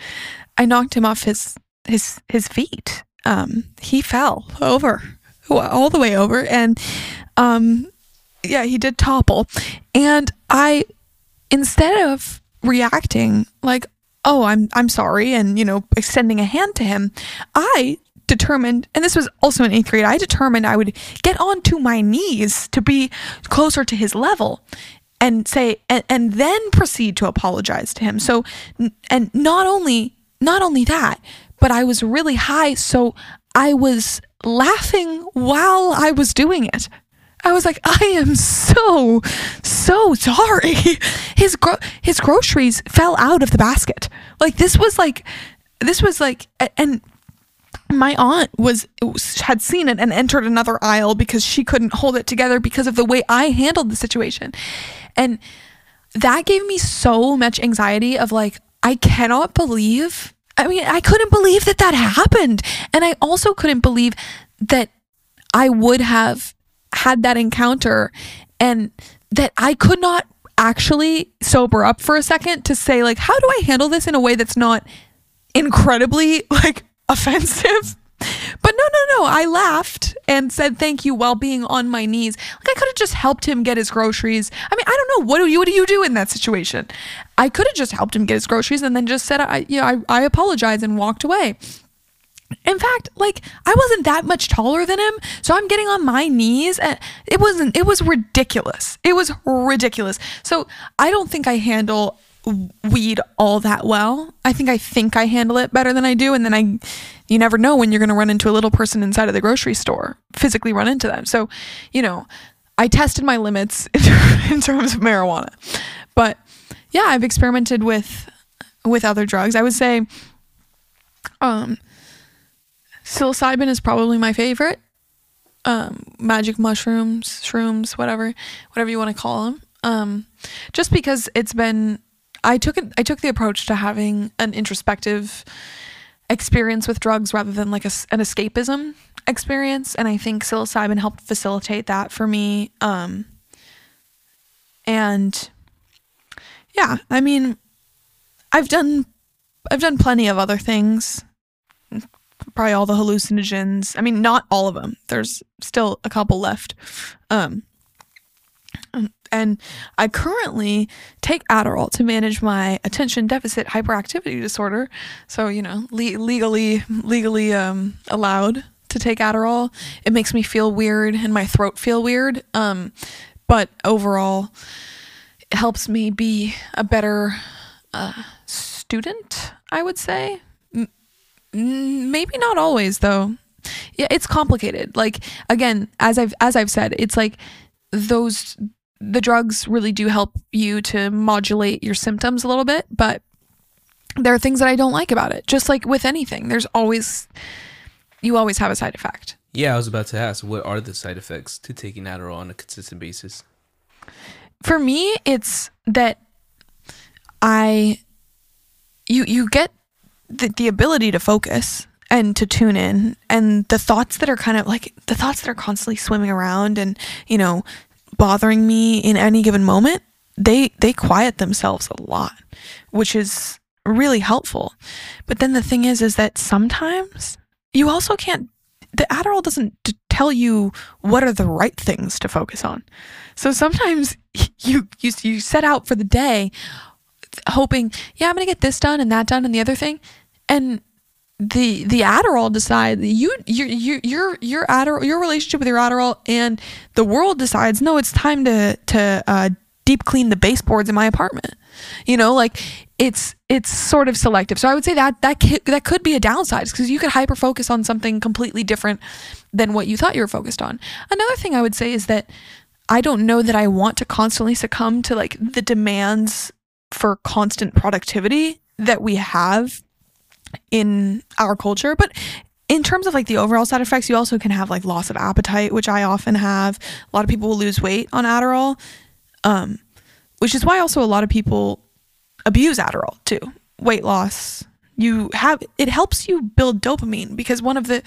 I knocked him off his his his feet. Um he fell over all the way over and um yeah, he did topple. And I instead of reacting like, "Oh, I'm I'm sorry," and you know, extending a hand to him, I determined, and this was also in 8th grade, I determined I would get onto my knees to be closer to his level and say and, and then proceed to apologize to him. So and not only not only that, but I was really high, so I was laughing while I was doing it. I was like, I am so, so sorry. His gro- his groceries fell out of the basket. Like this was like, this was like, and my aunt was had seen it and entered another aisle because she couldn't hold it together because of the way I handled the situation, and that gave me so much anxiety of like, I cannot believe. I mean, I couldn't believe that that happened, and I also couldn't believe that I would have had that encounter and that I could not actually sober up for a second to say like how do I handle this in a way that's not incredibly like offensive? But no no no. I laughed and said thank you while being on my knees. Like I could have just helped him get his groceries. I mean I don't know. What do you what do you do in that situation? I could have just helped him get his groceries and then just said I yeah I, I apologize and walked away in fact, like I wasn't that much taller than him, so I'm getting on my knees and it wasn't it was ridiculous. It was ridiculous. So, I don't think I handle weed all that well. I think I think I handle it better than I do and then I you never know when you're going to run into a little person inside of the grocery store, physically run into them. So, you know, I tested my limits in terms of marijuana. But yeah, I've experimented with with other drugs. I would say um psilocybin is probably my favorite. Um magic mushrooms, shrooms, whatever, whatever you want to call them. Um just because it's been I took it I took the approach to having an introspective experience with drugs rather than like a, an escapism experience and I think psilocybin helped facilitate that for me um and yeah, I mean I've done I've done plenty of other things. Probably all the hallucinogens. I mean, not all of them. There's still a couple left. Um, and I currently take Adderall to manage my attention deficit hyperactivity disorder. So, you know, le- legally legally um, allowed to take Adderall. It makes me feel weird and my throat feel weird. Um, but overall, it helps me be a better uh, student, I would say. Maybe not always though. Yeah, it's complicated. Like again, as I've as I've said, it's like those the drugs really do help you to modulate your symptoms a little bit, but there are things that I don't like about it. Just like with anything, there's always you always have a side effect. Yeah, I was about to ask, what are the side effects to taking Adderall on a consistent basis? For me, it's that I you you get the, the ability to focus and to tune in and the thoughts that are kind of like the thoughts that are constantly swimming around and you know bothering me in any given moment they they quiet themselves a lot which is really helpful but then the thing is is that sometimes you also can't the Adderall doesn't tell you what are the right things to focus on. So sometimes you you you set out for the day hoping, yeah, I'm going to get this done and that done and the other thing and the the Adderall decide you you you your your Adderall your relationship with your Adderall and the world decides no it's time to to uh, deep clean the baseboards in my apartment. You know like it's it's sort of selective. So I would say that that that could be a downside because you could hyper focus on something completely different than what you thought you were focused on. Another thing I would say is that I don't know that I want to constantly succumb to like the demands for constant productivity that we have in our culture. But in terms of like the overall side effects, you also can have like loss of appetite, which I often have. A lot of people will lose weight on Adderall, um, which is why also a lot of people abuse Adderall too. Weight loss. You have it helps you build dopamine because one of the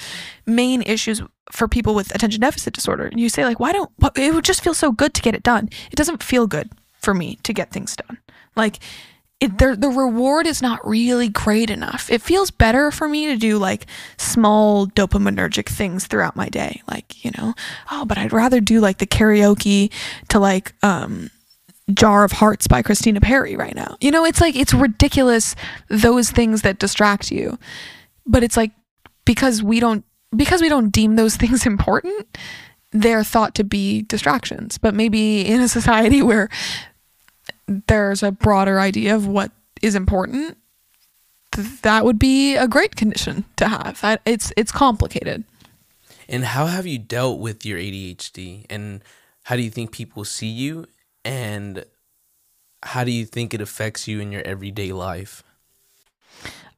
main issues for people with attention deficit disorder, you say like, why don't it would just feel so good to get it done? It doesn't feel good for me to get things done. Like it, the, the reward is not really great enough. It feels better for me to do like small dopaminergic things throughout my day. Like, you know, oh, but I'd rather do like the karaoke to like, um, Jar of Hearts by Christina Perri right now. You know, it's like, it's ridiculous those things that distract you. But it's like, because we don't, because we don't deem those things important, they're thought to be distractions. But maybe in a society where there's a broader idea of what is important, that would be a great condition to have. It's it's complicated. And how have you dealt with your ADHD and how do you think people see you and how do you think it affects you in your everyday life?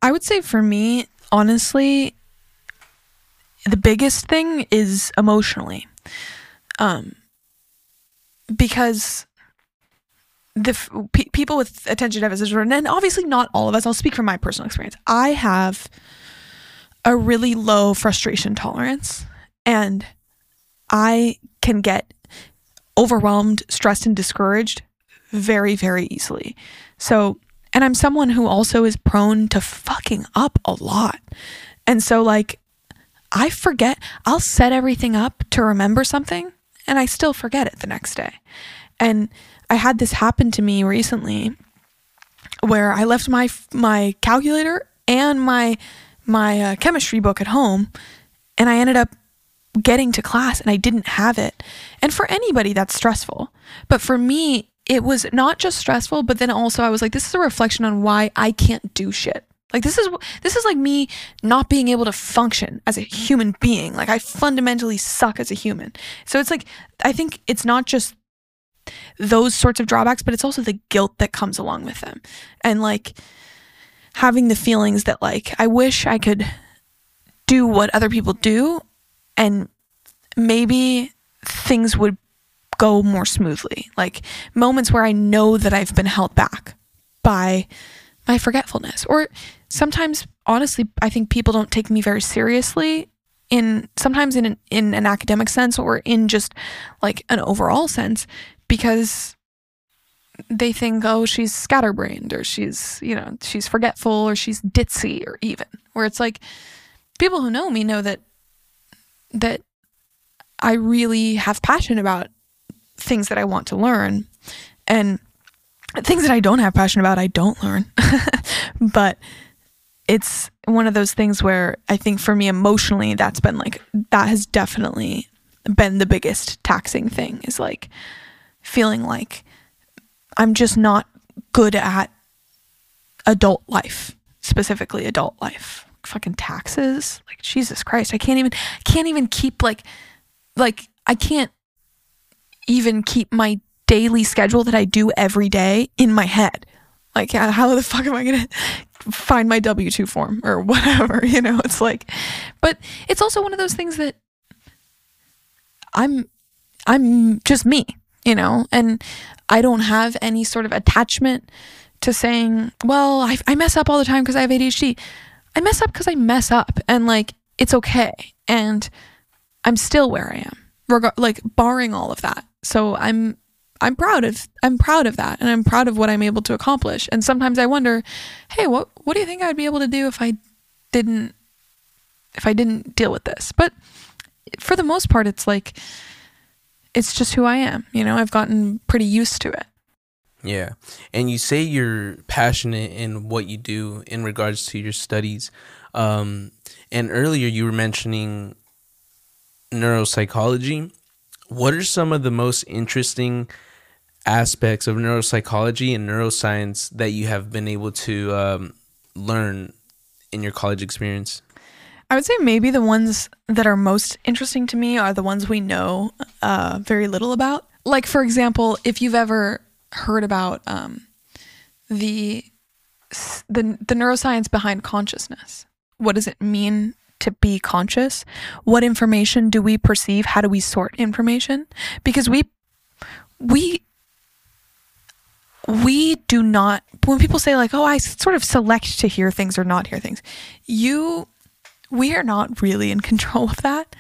I would say for me, honestly, the biggest thing is emotionally. Um because the p- people with attention deficit disorder, and obviously not all of us. I'll speak from my personal experience. I have a really low frustration tolerance, and I can get overwhelmed, stressed, and discouraged very, very easily. So, and I'm someone who also is prone to fucking up a lot. And so, like, I forget, I'll set everything up to remember something, and I still forget it the next day. And I had this happen to me recently where I left my my calculator and my my uh, chemistry book at home and I ended up getting to class and I didn't have it. And for anybody that's stressful. But for me, it was not just stressful, but then also I was like, this is a reflection on why I can't do shit. Like this is this is like me not being able to function as a human being. Like I fundamentally suck as a human. So it's like I think it's not just those sorts of drawbacks, but it's also the guilt that comes along with them. And like having the feelings that like I wish I could do what other people do and maybe things would go more smoothly. Like moments where I know that I've been held back by my forgetfulness. Or sometimes, honestly, I think people don't take me very seriously in sometimes in an, in an academic sense or in just like an overall sense because they think, oh, she's scatterbrained or she's, you know, she's forgetful or she's ditzy or even where it's like people who know me know that that I really have passion about things that I want to learn and things that I don't have passion about I don't learn. but it's one of those things where I think for me emotionally that's been like that has definitely been the biggest taxing thing is like feeling like I'm just not good at adult life, specifically adult life. Fucking taxes. Like Jesus Christ, I can't even I can't even keep like like I can't even keep my daily schedule that I do every day in my head. Like how the fuck am I going to find my W2 form or whatever, you know? It's like but it's also one of those things that I'm I'm just me, you know, and I don't have any sort of attachment to saying, well, I, I mess up all the time because I have ADHD. I mess up because I mess up and like it's okay. And I'm still where I am, reg- like barring all of that. So I'm I'm proud of I'm proud of that and I'm proud of what I'm able to accomplish. And sometimes I wonder, hey, what what do you think I'd be able to do if I didn't if I didn't deal with this? But for the most part it's like it's just who I am, you know? I've gotten pretty used to it. Yeah. And you say you're passionate in what you do in regards to your studies. Um, and earlier you were mentioning neuropsychology. What are some of the most interesting aspects of neuropsychology and neuroscience that you have been able to um, learn in your college experience? I would say maybe the ones that are most interesting to me are the ones we know uh, very little about. Like, for example, if you've ever heard about um, the, the the neuroscience behind consciousness, what does it mean to be conscious? What information do we perceive? How do we sort information? Because we we we do not when people say like oh i sort of select to hear things or not hear things you we are not really in control of that.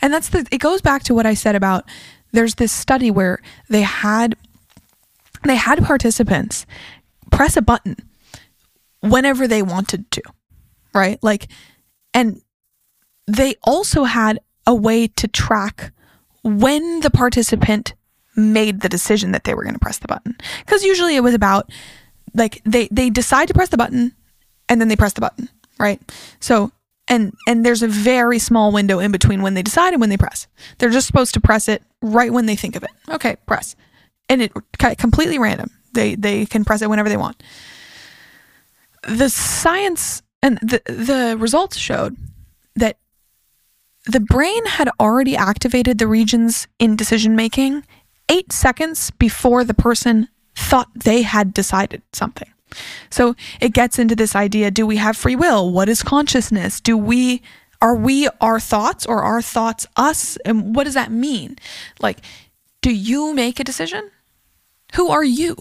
And that's the it goes back to what i said about there's this study where they had they had participants press a button whenever they wanted to right? Like and they also had a way to track when the participant made the decision that they were going to press the button. Because usually it was about like they they decide to press the button and then they press the button right? So and and there's a very small window in between when they decide and when they press. They're just supposed to press it right when they think of it. Okay press. And it completely random. They they can press it whenever they want. The science and the the results showed that the brain had already activated the regions in decision making eight seconds before the person thought they had decided something. So it gets into this idea do we have free will? What is consciousness? Do we are we our thoughts or are thoughts us? And what does that mean? Like, do you make a decision? Who are you?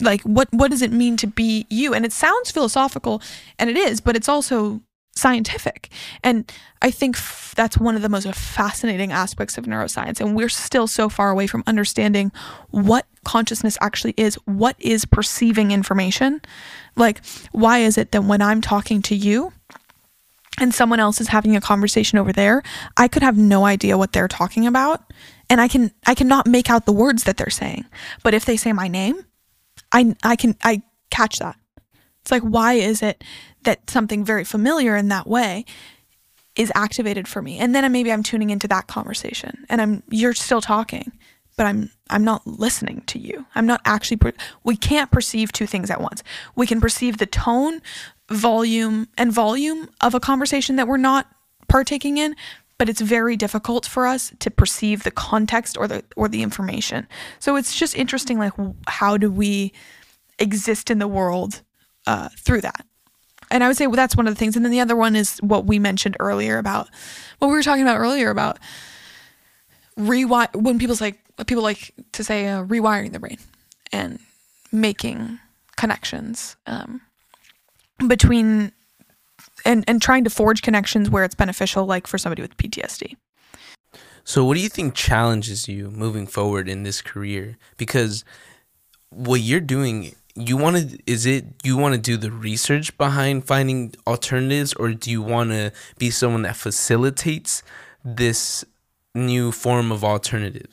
Like what what does it mean to be you? And it sounds philosophical and it is, but it's also scientific. And I think f- that's one of the most fascinating aspects of neuroscience. And we're still so far away from understanding what consciousness actually is. What is perceiving information? Like, why is it that when I'm talking to you, and someone else is having a conversation over there, I could have no idea what they're talking about and I can I cannot make out the words that they're saying. But if they say my name, I I can I catch that. It's like why is it that something very familiar in that way is activated for me. And then maybe I'm tuning into that conversation and I'm you're still talking, but I'm I'm not listening to you. I'm not actually per- we can't perceive two things at once. We can perceive the tone, volume and volume of a conversation that we're not partaking in, but it's very difficult for us to perceive the context or the or the information. So it's just interesting like how do we exist in the world uh, through that? And I would say well, that's one of the things. And then the other one is what we mentioned earlier about what we were talking about earlier about rewire when people's like people like to say uh, rewiring the brain and making connections um, between and and trying to forge connections where it's beneficial like for somebody with PTSD. So what do you think challenges you moving forward in this career because what you're doing you want to is it you want to do the research behind finding alternatives or do you want to be someone that facilitates this new form of alternative?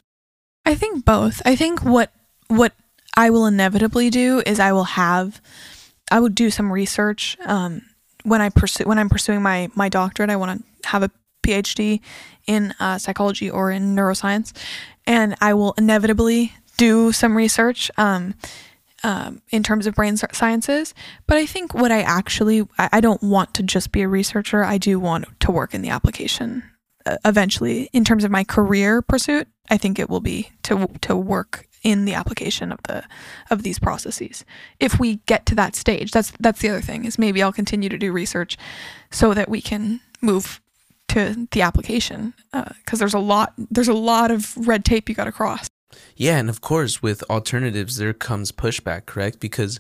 I think both. I think what what I will inevitably do is I will have I would do some research um, when I pursue when I'm pursuing my my doctorate. I want to have a PhD in uh, psychology or in neuroscience, and I will inevitably do some research um, um, in terms of brain sciences. But I think what I actually I, I don't want to just be a researcher. I do want to work in the application uh, eventually in terms of my career pursuit i think it will be to to work in the application of the of these processes if we get to that stage that's that's the other thing is maybe i'll continue to do research so that we can move to the application because uh, there's a lot there's a lot of red tape you got to cross yeah and of course with alternatives there comes pushback correct because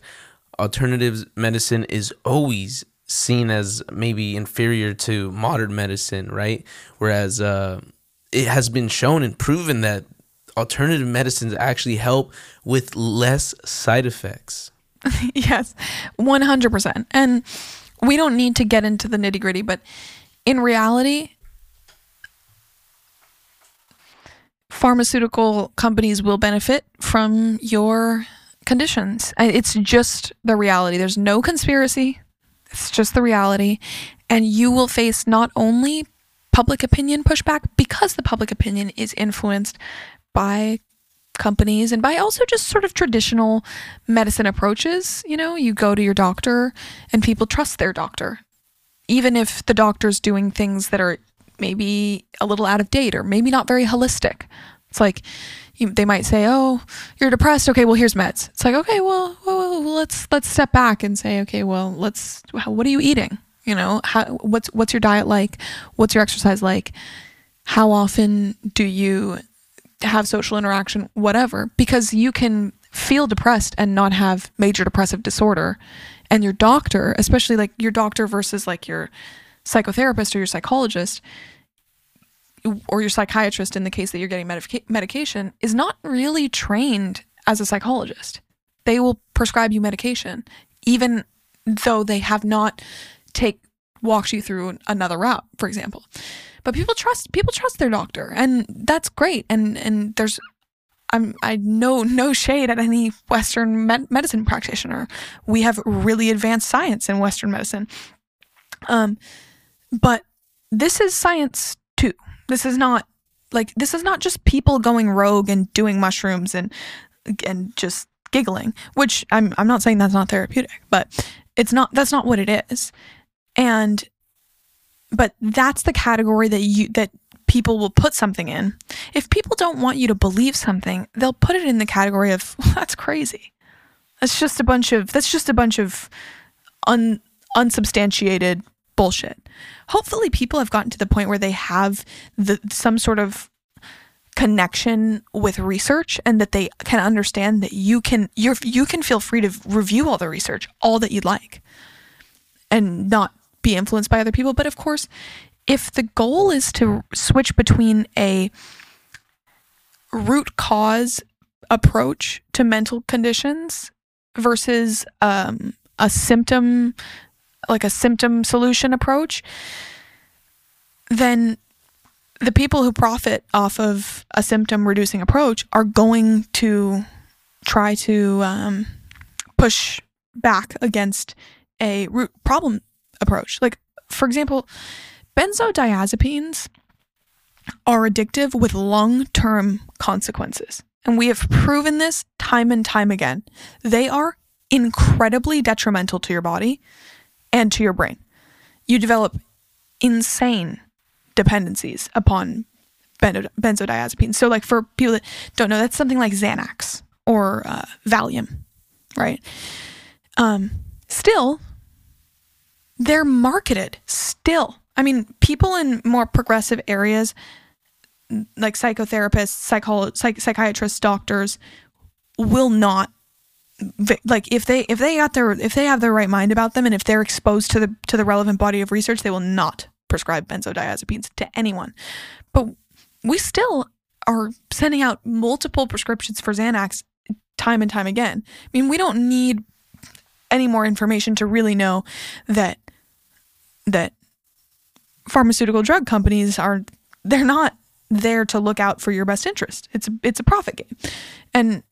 alternatives medicine is always seen as maybe inferior to modern medicine, right? Whereas uh, it has been shown and proven that alternative medicines actually help with less side effects. yes, 100%. And we don't need to get into the nitty gritty, but in reality, pharmaceutical companies will benefit from your conditions. It's just the reality. There's no conspiracy. It's just the reality. And you will face not only public opinion pushback because the public opinion is influenced by companies and by also just sort of traditional medicine approaches. You know, you go to your doctor and people trust their doctor, even if the doctor's doing things that are maybe a little out of date or maybe not very holistic. It's like you, they might say, "Oh, you're depressed. Okay, well here's meds." It's like, okay, well, well, let's let's step back and say, okay, well, let's. What are you eating? You know, how what's what's your diet like? What's your exercise like? How often do you have social interaction? Whatever, because you can feel depressed and not have major depressive disorder, and your doctor, especially like your doctor versus like your psychotherapist or your psychologist or your psychiatrist in the case that you're getting medica- medication is not really trained as a psychologist. They will prescribe you medication even though they have not take walked you through another route, for example. But people trust people trust their doctor and that's great and and there's I'm I know no shade at any western med- medicine practitioner. We have really advanced science in western medicine. Um but this is science too. This is not like this is not just people going rogue and doing mushrooms and and just giggling, which I'm I'm not saying that's not therapeutic, but it's not that's not what it is. And but that's the category that you that people will put something in. If people don't want you to believe something, they'll put it in the category of well, that's crazy. That's just a bunch of that's just a bunch of un unsubstantiated bullshit. Hopefully, people have gotten to the point where they have the some sort of connection with research and that they can understand that you can you you can feel free to review all the research all that you'd like and not be influenced by other people but of course if the goal is to switch between a root cause approach to mental conditions versus um, a symptom like a symptom solution approach, then the people who profit off of a symptom reducing approach are going to try to um, push back against a root problem approach. Like, for example, benzodiazepines are addictive with long term consequences. and we have proven this time and time again, they are incredibly detrimental to your body and to your brain. You develop insane dependencies upon benzodiazepines. So, like for people that don't know, that's something like Xanax or uh, Valium, right? Um, still, they're marketed. Still, I mean, people in more progressive areas, like psychotherapists, psycholo- psych- psychiatrists, doctors, will not like if they if they got their if they have their right mind about them and if they're exposed to the to the relevant body of research they will not prescribe benzodiazepines to anyone. But we still are sending out multiple prescriptions for Xanax time and time again. I mean we don't need any more information to really know that that pharmaceutical drug companies are they're not there to look out for your best interest. It's it's a profit game. And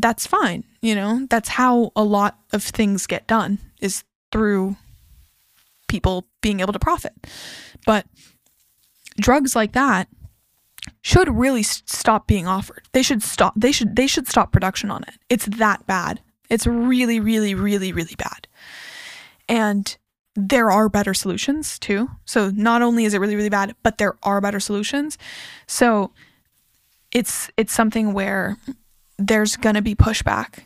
that's fine. You know, that's how a lot of things get done is through people being able to profit. But drugs like that should really stop being offered. They should stop they should they should stop production on it. It's that bad. It's really really really really bad. And there are better solutions too. So not only is it really really bad, but there are better solutions. So it's it's something where there's going to be pushback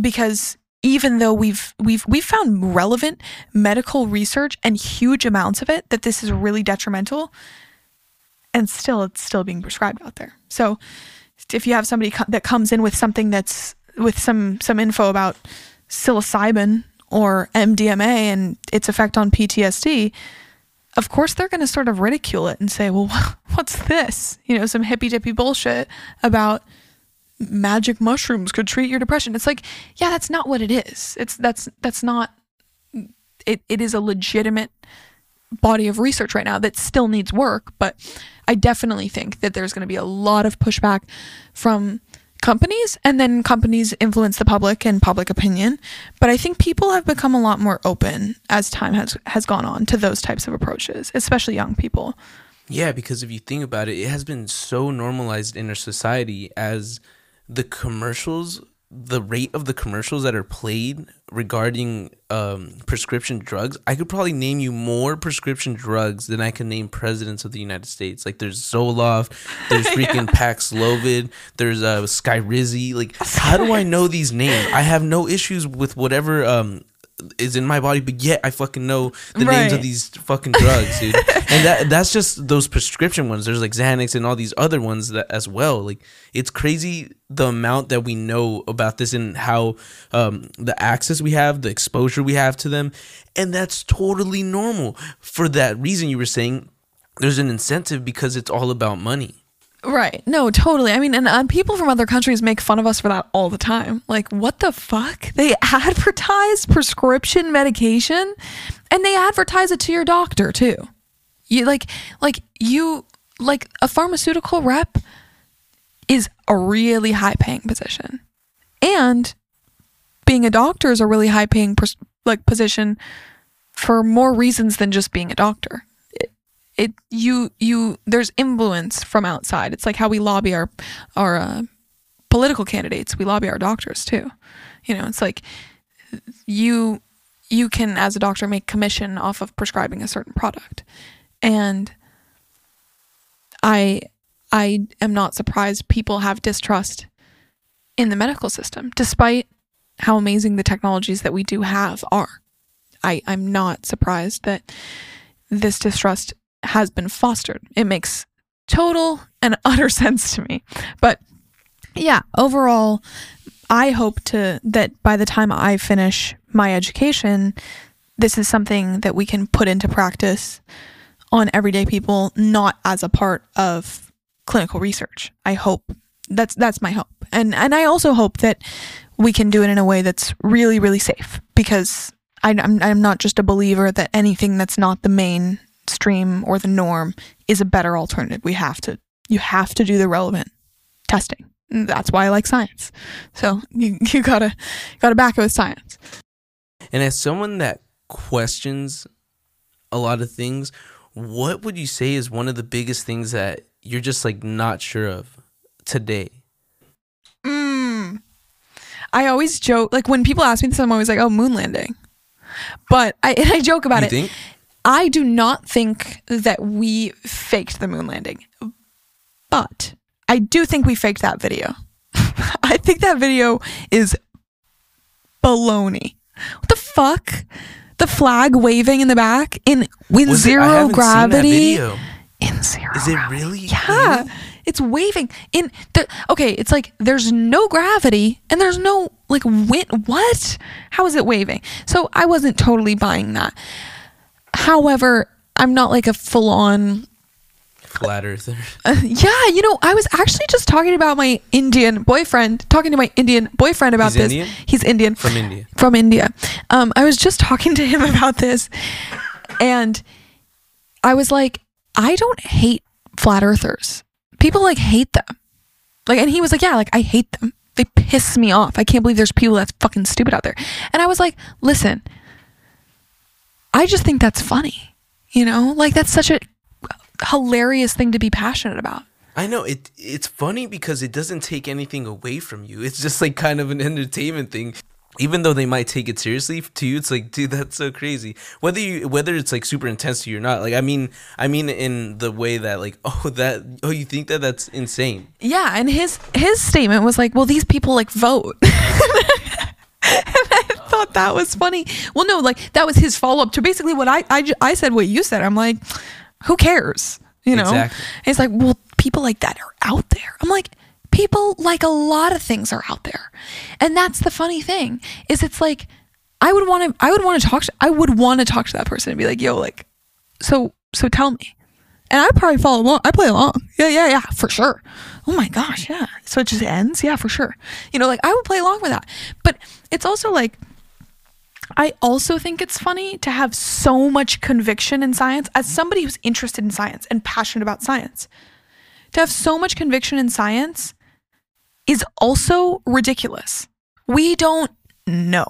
because even though we've we've we've found relevant medical research and huge amounts of it that this is really detrimental and still it's still being prescribed out there. So if you have somebody co- that comes in with something that's with some some info about psilocybin or MDMA and its effect on PTSD, of course they're going to sort of ridicule it and say, "Well, what's this?" You know, some hippy dippy bullshit about magic mushrooms could treat your depression. It's like, yeah, that's not what it is. It's that's that's not it, it is a legitimate body of research right now that still needs work, but I definitely think that there's going to be a lot of pushback from companies and then companies influence the public and public opinion but i think people have become a lot more open as time has has gone on to those types of approaches especially young people yeah because if you think about it it has been so normalized in our society as the commercials the rate of the commercials that are played regarding um, prescription drugs, I could probably name you more prescription drugs than I can name presidents of the United States. Like there's Zoloft, there's freaking yeah. Paxlovid, there's uh, Skyrizi. Like how do I know these names? I have no issues with whatever um, is in my body, but yet I fucking know the right. names of these fucking drugs, dude. and that that's just those prescription ones. There's like Xanax and all these other ones that as well. Like it's crazy the amount that we know about this and how um, the access we have, the exposure we have to them, and that's totally normal. For that reason, you were saying there's an incentive because it's all about money. Right. No, totally. I mean, and uh, people from other countries make fun of us for that all the time. Like, what the fuck? They advertise prescription medication and they advertise it to your doctor too. You like like you like a pharmaceutical rep is a really high paying position. And being a doctor is a really high paying pers- like position for more reasons than just being a doctor it you you there's influence from outside. It's like how we lobby our our uh, political candidates. We lobby our doctors too. You know, it's like you you can as a doctor make commission off of prescribing a certain product. And I I am not surprised people have distrust in the medical system despite how amazing the technologies that we do have are. I I'm not surprised that this distrust has been fostered. It makes total and utter sense to me. But yeah, overall, I hope to that by the time I finish my education, this is something that we can put into practice on everyday people, not as a part of clinical research. I hope that's that's my hope, and and I also hope that we can do it in a way that's really really safe because I, I'm I'm not just a believer that anything that's not the main stream or the norm is a better alternative. We have to you have to do the relevant testing. That's why I like science. So you, you gotta gotta back it with science. And as someone that questions a lot of things, what would you say is one of the biggest things that you're just like not sure of today? Mm. I always joke like when people ask me this, I'm always like, "Oh, moon landing," but I I joke about You it. think? I do not think that we faked the moon landing, but I do think we faked that video. I think that video is baloney. What the fuck? The flag waving in the back in with Was it- zero haven't seen that video. gravity. In zero. Is it gravity. really? Yeah. Really? It's waving in the okay, it's like there's no gravity and there's no like wind what? How is it waving? So I wasn't totally buying that. However, I'm not like a full on Flat earther. uh, yeah, you know, I was actually just talking about my Indian boyfriend, talking to my Indian boyfriend about He's this. Indian? He's Indian. From India. From India. Um, I was just talking to him about this, and I was like, I don't hate flat earthers. People like hate them. Like, and he was like, yeah, like I hate them. They piss me off. I can't believe there's people that's fucking stupid out there. And I was like, listen, I just think that's funny. You know, like that's such a hilarious thing to be passionate about. I know it. It's funny because it doesn't take anything away from you. It's just like kind of an entertainment thing. Even though they might take it seriously to you, it's like, dude, that's so crazy. Whether you whether it's like super intense to you or not, like I mean, I mean in the way that like, oh that oh you think that that's insane. Yeah, and his his statement was like, "Well, these people like vote." and I thought that was funny. Well, no, like that was his follow up to basically what I I, I said what you said. I'm like, who cares? You know? Exactly. He's like, "Well, people like that are out there." I'm like, "People like a lot of things are out there." And that's the funny thing. Is it's like I would want to I would want to talk to I would want to talk to that person and be like, "Yo, like so so tell me." And I probably follow along. I play along. Yeah, yeah, yeah, for sure. Oh my gosh, yeah. So it just ends? Yeah, for sure. You know, like I would play along with that. But it's also like I also think it's funny to have so much conviction in science as somebody who's interested in science and passionate about science. To have so much conviction in science is also ridiculous. We don't know.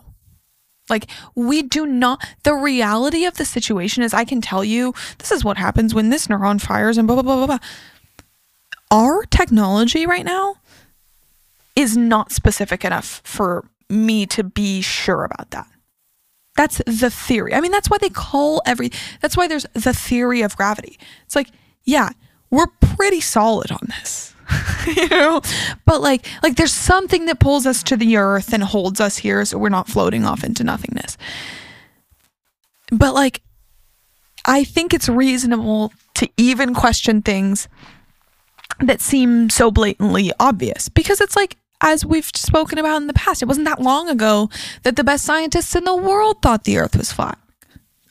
Like, we do not, the reality of the situation is I can tell you this is what happens when this neuron fires and blah, blah, blah, blah, blah. Our technology right now is not specific enough for me to be sure about that. That's the theory. I mean, that's why they call every, that's why there's the theory of gravity. It's like, yeah, we're pretty solid on this. you know but like like there's something that pulls us to the earth and holds us here so we're not floating off into nothingness but like i think it's reasonable to even question things that seem so blatantly obvious because it's like as we've spoken about in the past. It wasn't that long ago that the best scientists in the world thought the earth was flat.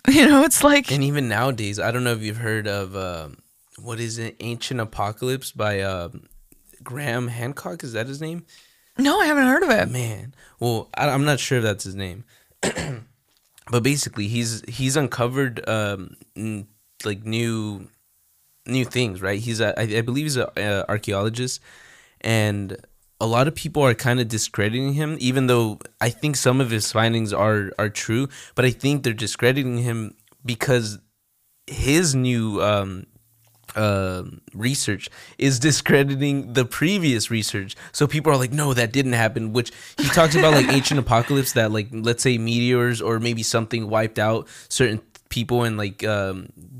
You know it's like And even nowadays, I don't know if you've heard of um, what is it, Ancient Apocalypse by um, Graham Hancock. Is that his name? no i haven't heard of it. Man, well, I, I'm not sure if that's his name, but basically, he's he's uncovered um, n- like new new things, right? He's a, I, I believe he's an uh, archaeologist, and a lot of people are kind of discrediting him, even though I think some of his findings are are true. But I think they're discrediting him because his new um, uh, research is discrediting the previous research. So people are like, no, that didn't happen. Which he talks about like ancient apocalypse that like let's say meteors or maybe something wiped out certain people and like um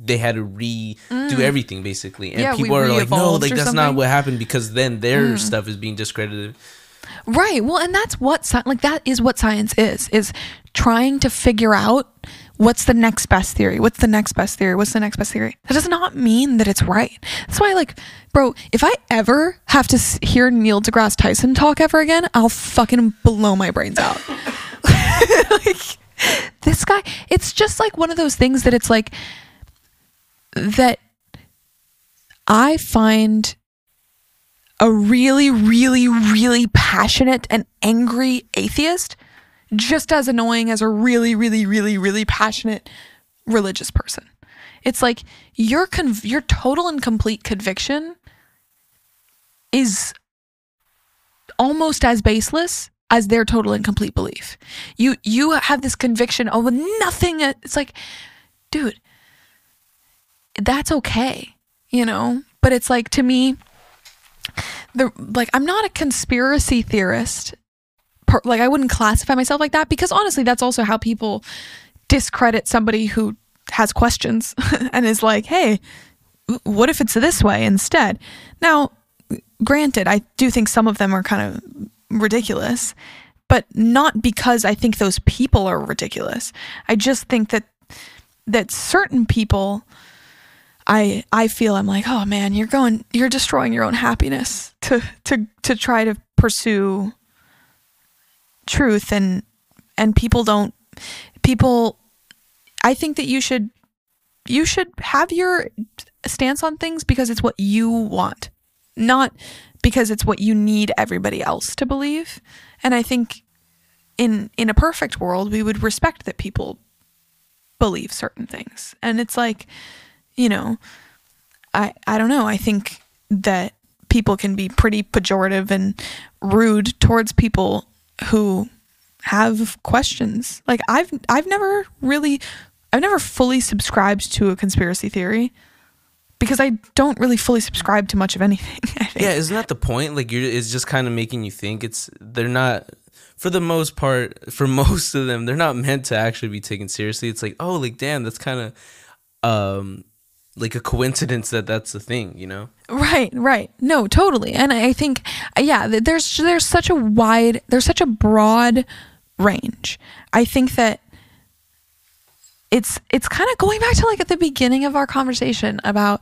they had to redo everything basically and Mm. Yeah, people are like no like that's something. Mm. not what happened because then their stuff is being discredited Right. Well, and that's what like that is what science is is trying to figure out what's the next best theory. What's the next best theory? What's the next best theory? That does not mean that it's right. That's why like bro, if I ever have to hear Neil deGrasse Tyson talk ever again, I'll fucking blow my brains out. like this guy, it's just like one of those things that it's like that I find a really, really, really passionate and angry atheist just as annoying as a really, really, really, really passionate religious person. It's like your conv- your total and complete conviction is almost as baseless as their total and complete belief. You you have this conviction of nothing. It's like, dude, that's okay, you know. But it's like to me, the like I'm not a conspiracy theorist per, like I wouldn't classify myself like that because honestly, that's also how people discredit somebody who has questions and is like, "Hey, what if it's this way instead?" Now, granted, I do think some of them are kind of ridiculous, but not because I think those people are ridiculous. I just think that that certain people I I feel I'm like, "Oh man, you're going you're destroying your own happiness to to to try to pursue truth and and people don't people I think that you should you should have your stance on things because it's what you want, not because it's what you need everybody else to believe. And I think in in a perfect world, we would respect that people believe certain things. And it's like, you know, I I don't know. I think that people can be pretty pejorative and rude towards people who have questions. Like I've I've never really I've never fully subscribed to a conspiracy theory because I don't really fully subscribe to much of anything. Yeah, isn't that the point? Like you're it's just kind of making you think it's they're not for the most part for most of them they're not meant to actually be taken seriously. It's like, "Oh, like damn, that's kind of um like a coincidence that that's the thing, you know? Right, right. No, totally. And I think yeah, there's there's such a wide there's such a broad range. I think that it's it's kind of going back to like at the beginning of our conversation about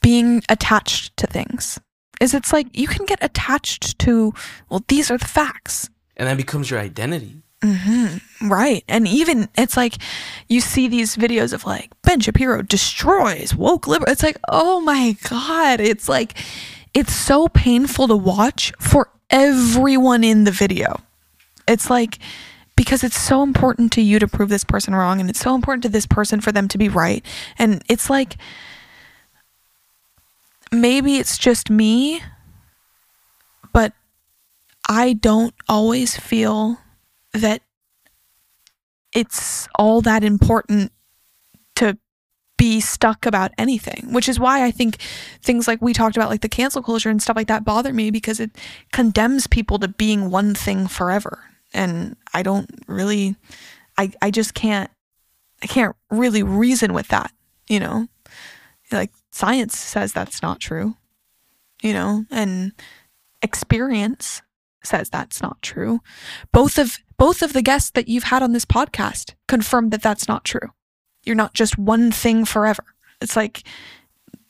being attached to things. Is it's like you can get attached to well these are the facts. And that becomes your identity. Mm-hmm. Right. And even it's like you see these videos of like Ben Shapiro destroys woke liberal. It's like, oh my God. It's like, it's so painful to watch for everyone in the video. It's like, because it's so important to you to prove this person wrong and it's so important to this person for them to be right. And it's like, maybe it's just me, but I don't always feel that it's all that important to be stuck about anything, which is why I think things like we talked about, like the cancel culture and stuff like that, bother me because it condemns people to being one thing forever. And I don't really, I, I just can't, I can't really reason with that, you know? Like science says that's not true, you know? And experience says that's not true. Both of both of the guests that you've had on this podcast confirm that that's not true. You're not just one thing forever. It's like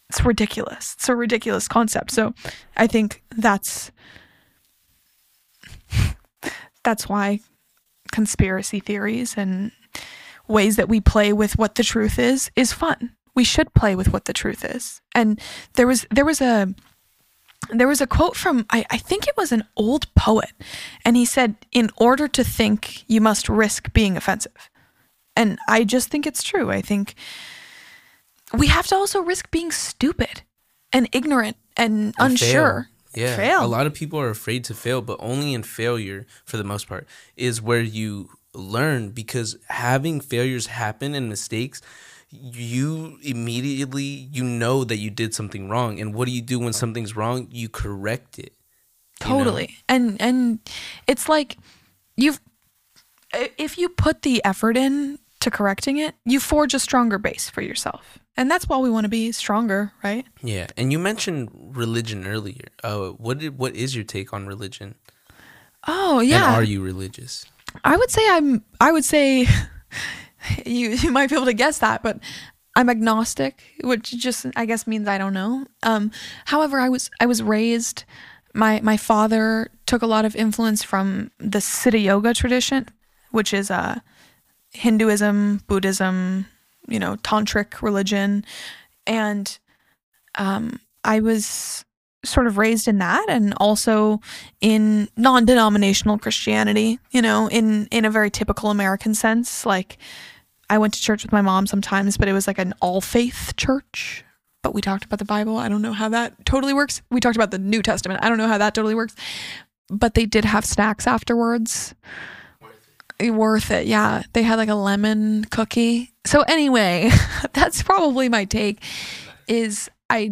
it's ridiculous. It's a ridiculous concept. So I think that's that's why conspiracy theories and ways that we play with what the truth is is fun. We should play with what the truth is. And there was there was a there was a quote from I, I think it was an old poet and he said in order to think you must risk being offensive and i just think it's true i think we have to also risk being stupid and ignorant and, and unsure. Yeah fail. a lot of people are afraid to fail but only in failure for the most part is where you learn because having failures happen and mistakes you immediately you know that you did something wrong and what do you do when something's wrong you correct it totally know? and and it's like you've if you put the effort in to correcting it you forge a stronger base for yourself and that's why we want to be stronger right yeah and you mentioned religion earlier uh what did what is your take on religion oh yeah and are you religious i would say i'm i would say you you might be able to guess that, but I'm agnostic, which just I guess means I don't know. Um, however, I was I was raised. My my father took a lot of influence from the Siddha Yoga tradition, which is uh, Hinduism, Buddhism, you know, tantric religion, and um, I was sort of raised in that and also in non-denominational Christianity, you know, in in a very typical American sense, like I went to church with my mom sometimes, but it was like an all faith church. But we talked about the Bible. I don't know how that totally works. We talked about the New Testament. I don't know how that totally works. But they did have snacks afterwards. Worth it. Worth it. Yeah. They had like a lemon cookie. So anyway, that's probably my take is I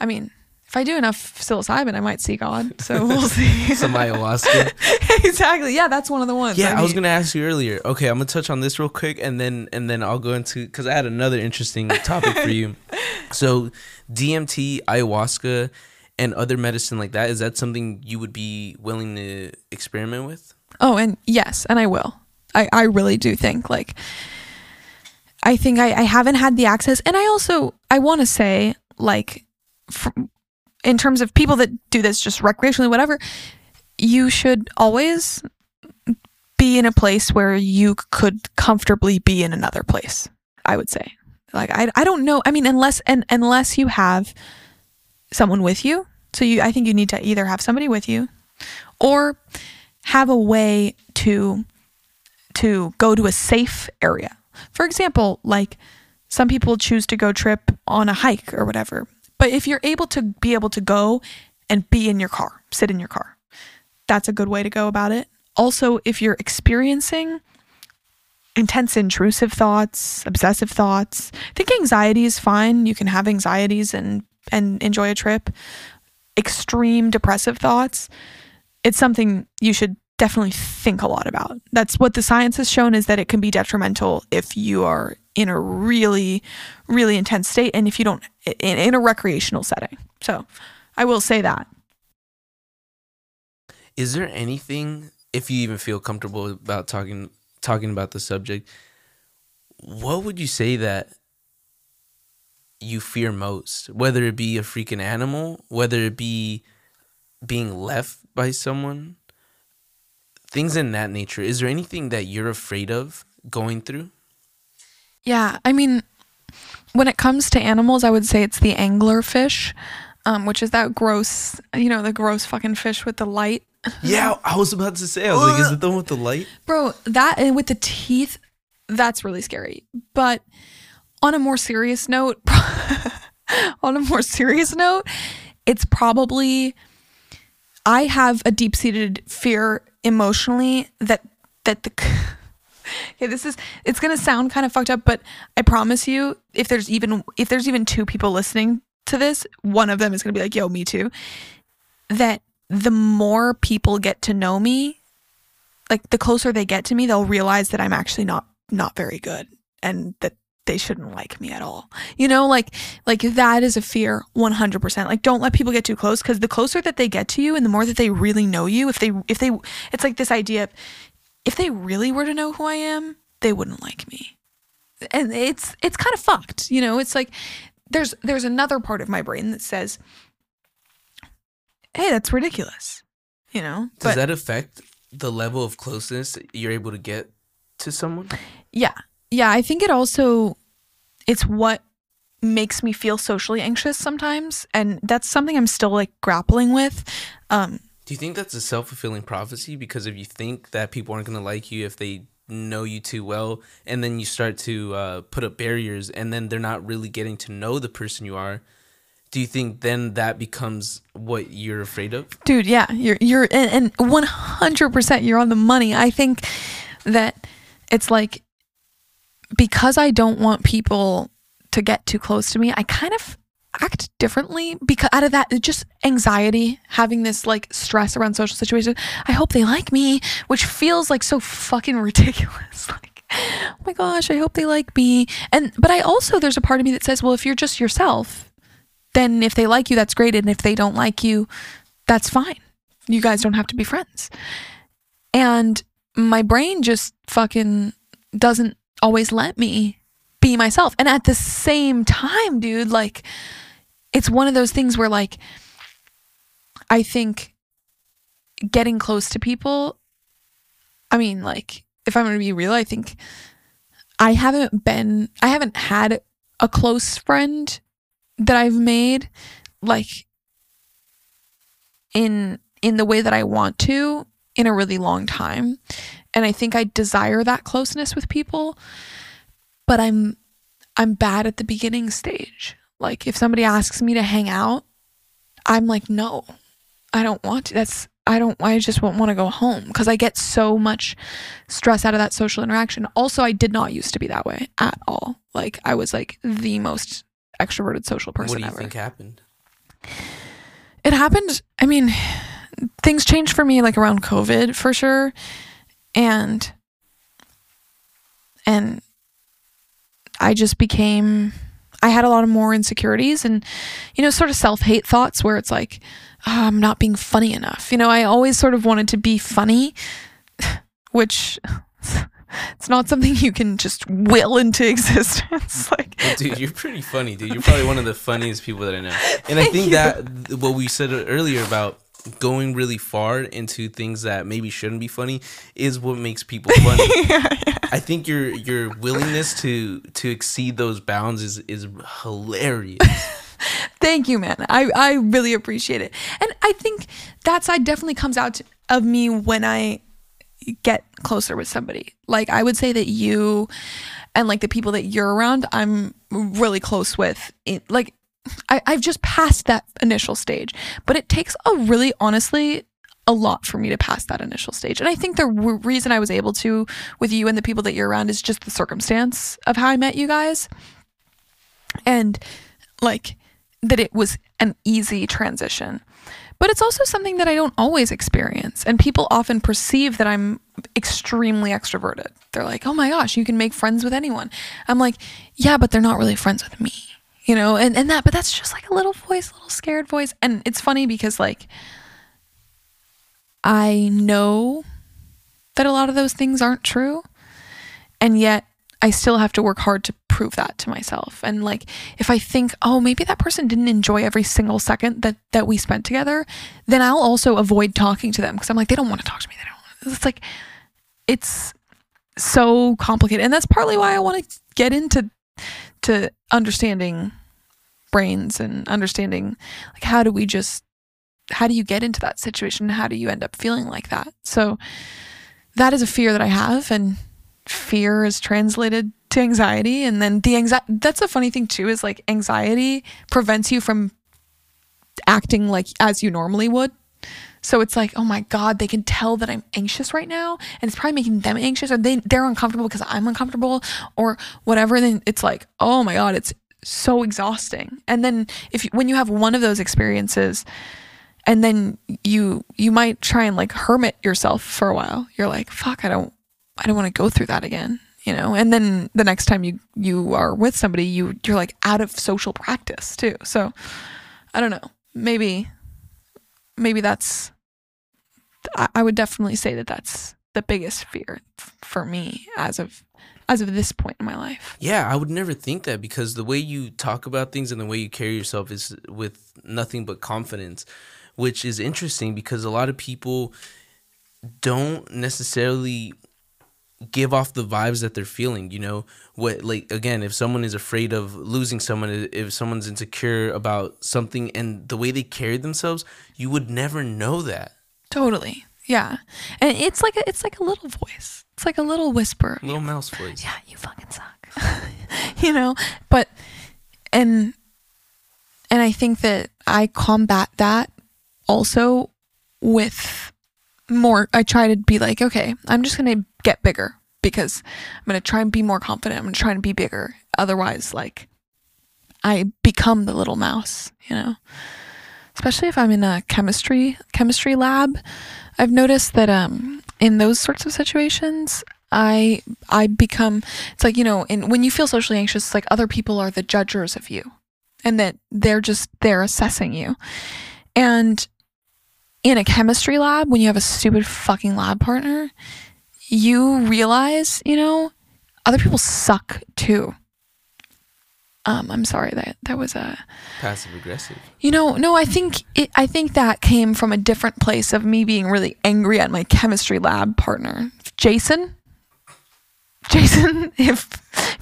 I mean, if I do enough psilocybin, I might see God. So we'll see. Some ayahuasca. exactly. Yeah, that's one of the ones. Yeah, I, was gonna ask you earlier. Okay, I'm gonna touch on this real quick, and then and then I'll go into because I had another interesting topic for you. So, DMT, ayahuasca, and other medicine like that is that something you would be willing to experiment with? Oh, and yes, and I will. I, I really do think like I think I, I haven't had the access, and I also I want to say like in terms of people that do this just recreationally, whatever, you should always be in a place where you could comfortably be in another place. I would say, like I I don't know. I mean, unless and unless you have someone with you, so you I think you need to either have somebody with you or have a way to to go to a safe area. For example, like some people choose to go trip on a hike or whatever. But if you're able to be able to go and be in your car, sit in your car, that's a good way to go about it. Also, if you're experiencing intense intrusive thoughts, obsessive thoughts, I think anxiety is fine. You can have anxieties and and enjoy a trip. Extreme depressive thoughts, it's something you should definitely think a lot about. That's what the science has shown is that it can be detrimental if you are in a really, really intense state and if you don't in, in a recreational setting. So I will say that. Is there anything, if you even feel comfortable about talking talking about the subject, what would you say that you fear most? Whether it be a freaking animal, whether it be being left by someone, things in that nature. Is there anything that you're afraid of going through? Yeah, I mean, when it comes to animals, I would say it's the anglerfish, um, which is that gross, you know, the gross fucking fish with the light. Yeah, I was about to say. I was like, is it the one with the light? Bro, that and with the teeth, that's really scary. But on a more serious note, on a more serious note, it's probably I have a deep-seated fear emotionally that that the Okay, this is it's to sound kind of fucked up, but I promise you if there's even if there's even two people listening to this, one of them is to be like, "Yo, me too." That the more people get to know me, like the closer they get to me, they'll realize that I'm actually not not very good and that they shouldn't like me at all. You know, like like that is a fear 100%. Like don't let people get too close cuz the closer that they get to you and the more that they really know you, if they if they it's like this idea of if they really were to know who I am, they wouldn't like me. And it's it's kind of fucked, you know? It's like there's there's another part of my brain that says hey, that's ridiculous. You know? Does that affect the level of closeness you're able to get to someone? Yeah. Yeah, I think it also it's what makes me feel socially anxious sometimes and that's something I'm still like grappling with. Um Do you think that's a self-fulfilling prophecy because if you think that people aren't going to like you if they know you too well and then you start to uh, put up barriers and then they're not really getting to know the person you are do you think then that becomes what you're afraid of dude yeah you're you're and, and 100% you're on the money i think that it's like because i don't want people to get too close to me i kind of act differently because out of that just anxiety having this like stress around social situations. I hope they like me which feels like so fucking ridiculous. Like oh my gosh i hope they like me. And but i also there's a part of me that says well if you're just yourself then if they like you that's great. And if they don't like you that's fine. You guys don't have to be friends. And my brain just fucking doesn't always let me be myself. And at the same time dude like it's one of those things where like I think getting close to people I mean like if I'm going to be real I think I haven't been I haven't had a close friend that I've made like in in the way that I want to in a really long time and I think I desire that closeness with people but I'm I'm bad at the beginning stage like if somebody asks me to hang out, I'm like, no, I don't want to. That's I don't I just won't want to go home because I get so much stress out of that social interaction. Also, I did not used to be that way at all. Like I was like the most extroverted social person what do you ever. think happened it happened. I mean, things changed for me like around COVID for sure. And, and I just became, I had a lot of more insecurities and, you know, sort of self hate thoughts where it's like, oh, I'm not being funny enough. You know, I always sort of wanted to be funny, which it's not something you can just will into existence. like, well, dude, you're pretty funny, dude. You're probably one of the funniest people that I know. And I think you. that what we said earlier about going really far into things that maybe shouldn't be funny is what makes people funny. yeah, yeah. I think your your willingness to to exceed those bounds is is hilarious. Thank you, man. I, I really appreciate it. And I think that side definitely comes out of me when I get closer with somebody. Like I would say that you and like the people that you're around, I'm really close with. It, like I, I've just passed that initial stage, but it takes a really honestly a lot for me to pass that initial stage. And I think the reason I was able to with you and the people that you're around is just the circumstance of how I met you guys. And like that it was an easy transition. But it's also something that I don't always experience. And people often perceive that I'm extremely extroverted. They're like, oh my gosh, you can make friends with anyone. I'm like, yeah, but they're not really friends with me. You know, and, and that, but that's just like a little voice, a little scared voice. And it's funny because, like, I know that a lot of those things aren't true. And yet, I still have to work hard to prove that to myself. And like if I think, oh, maybe that person didn't enjoy every single second that that we spent together, then I'll also avoid talking to them because I'm like they don't want to talk to me. They don't. It's like it's so complicated. And that's partly why I want to get into to understanding brains and understanding like how do we just how do you get into that situation? How do you end up feeling like that? So that is a fear that I have and fear is translated to anxiety and then the anxiety that's a funny thing too is like anxiety prevents you from acting like as you normally would so it's like oh my god they can tell that i'm anxious right now and it's probably making them anxious or they they're uncomfortable because i'm uncomfortable or whatever and then it's like oh my god it's so exhausting and then if when you have one of those experiences and then you you might try and like hermit yourself for a while you're like fuck i don't I don't want to go through that again, you know. And then the next time you you are with somebody, you you're like out of social practice too. So I don't know. Maybe maybe that's I, would definitely say that that's the biggest fear for me as of as of this point in my life. Yeah, I would never think that because the way you talk about things and the way you carry yourself is with nothing but confidence, which is interesting because a lot of people don't necessarily give off the vibes that they're feeling you know? What like again if someone is afraid of losing someone if someone's insecure about something and the way they carry themselves you would never know that. Totally. Yeah. And it's like a, it's like a little voice. It's like a little whisper. Little mouse voice. Yeah you fucking suck. You know? But and and i think that i combat that also with more I try to be like, okay, I'm just going to get bigger because I'm going to try and be more confident. I'm going to try and be bigger. Otherwise, like I become the little mouse, you know. Especially if I'm in a chemistry chemistry lab, I've noticed that um in those sorts of situations, I I become it's like, you know, in when you feel socially anxious, it's like other people are the judges of you and that they're just they're assessing you. And in a chemistry lab, when you have a stupid fucking lab partner, you realize, you know, other people suck too. Um, I'm sorry that that was a passive aggressive. You know, no, I think it, I think that came from a different place of me being really angry at my chemistry lab partner, Jason. Jason, if,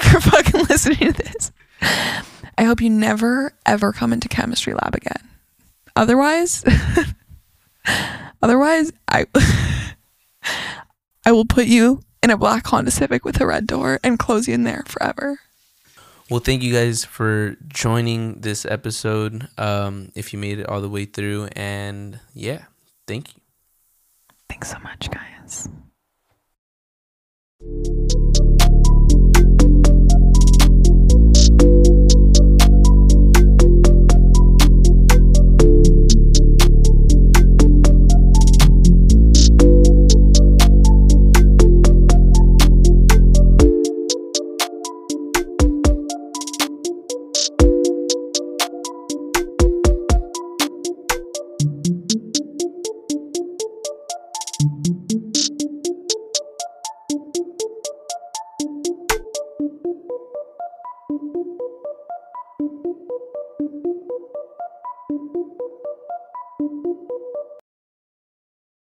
if you're fucking listening to this, I hope you never ever come into chemistry lab again. Otherwise, otherwise, I. I will put you in a black Honda Civic with a red door and close you in there forever. Well, thank you guys for joining this episode. Um, if you made it all the way through, and yeah, thank you. Thanks so much, guys.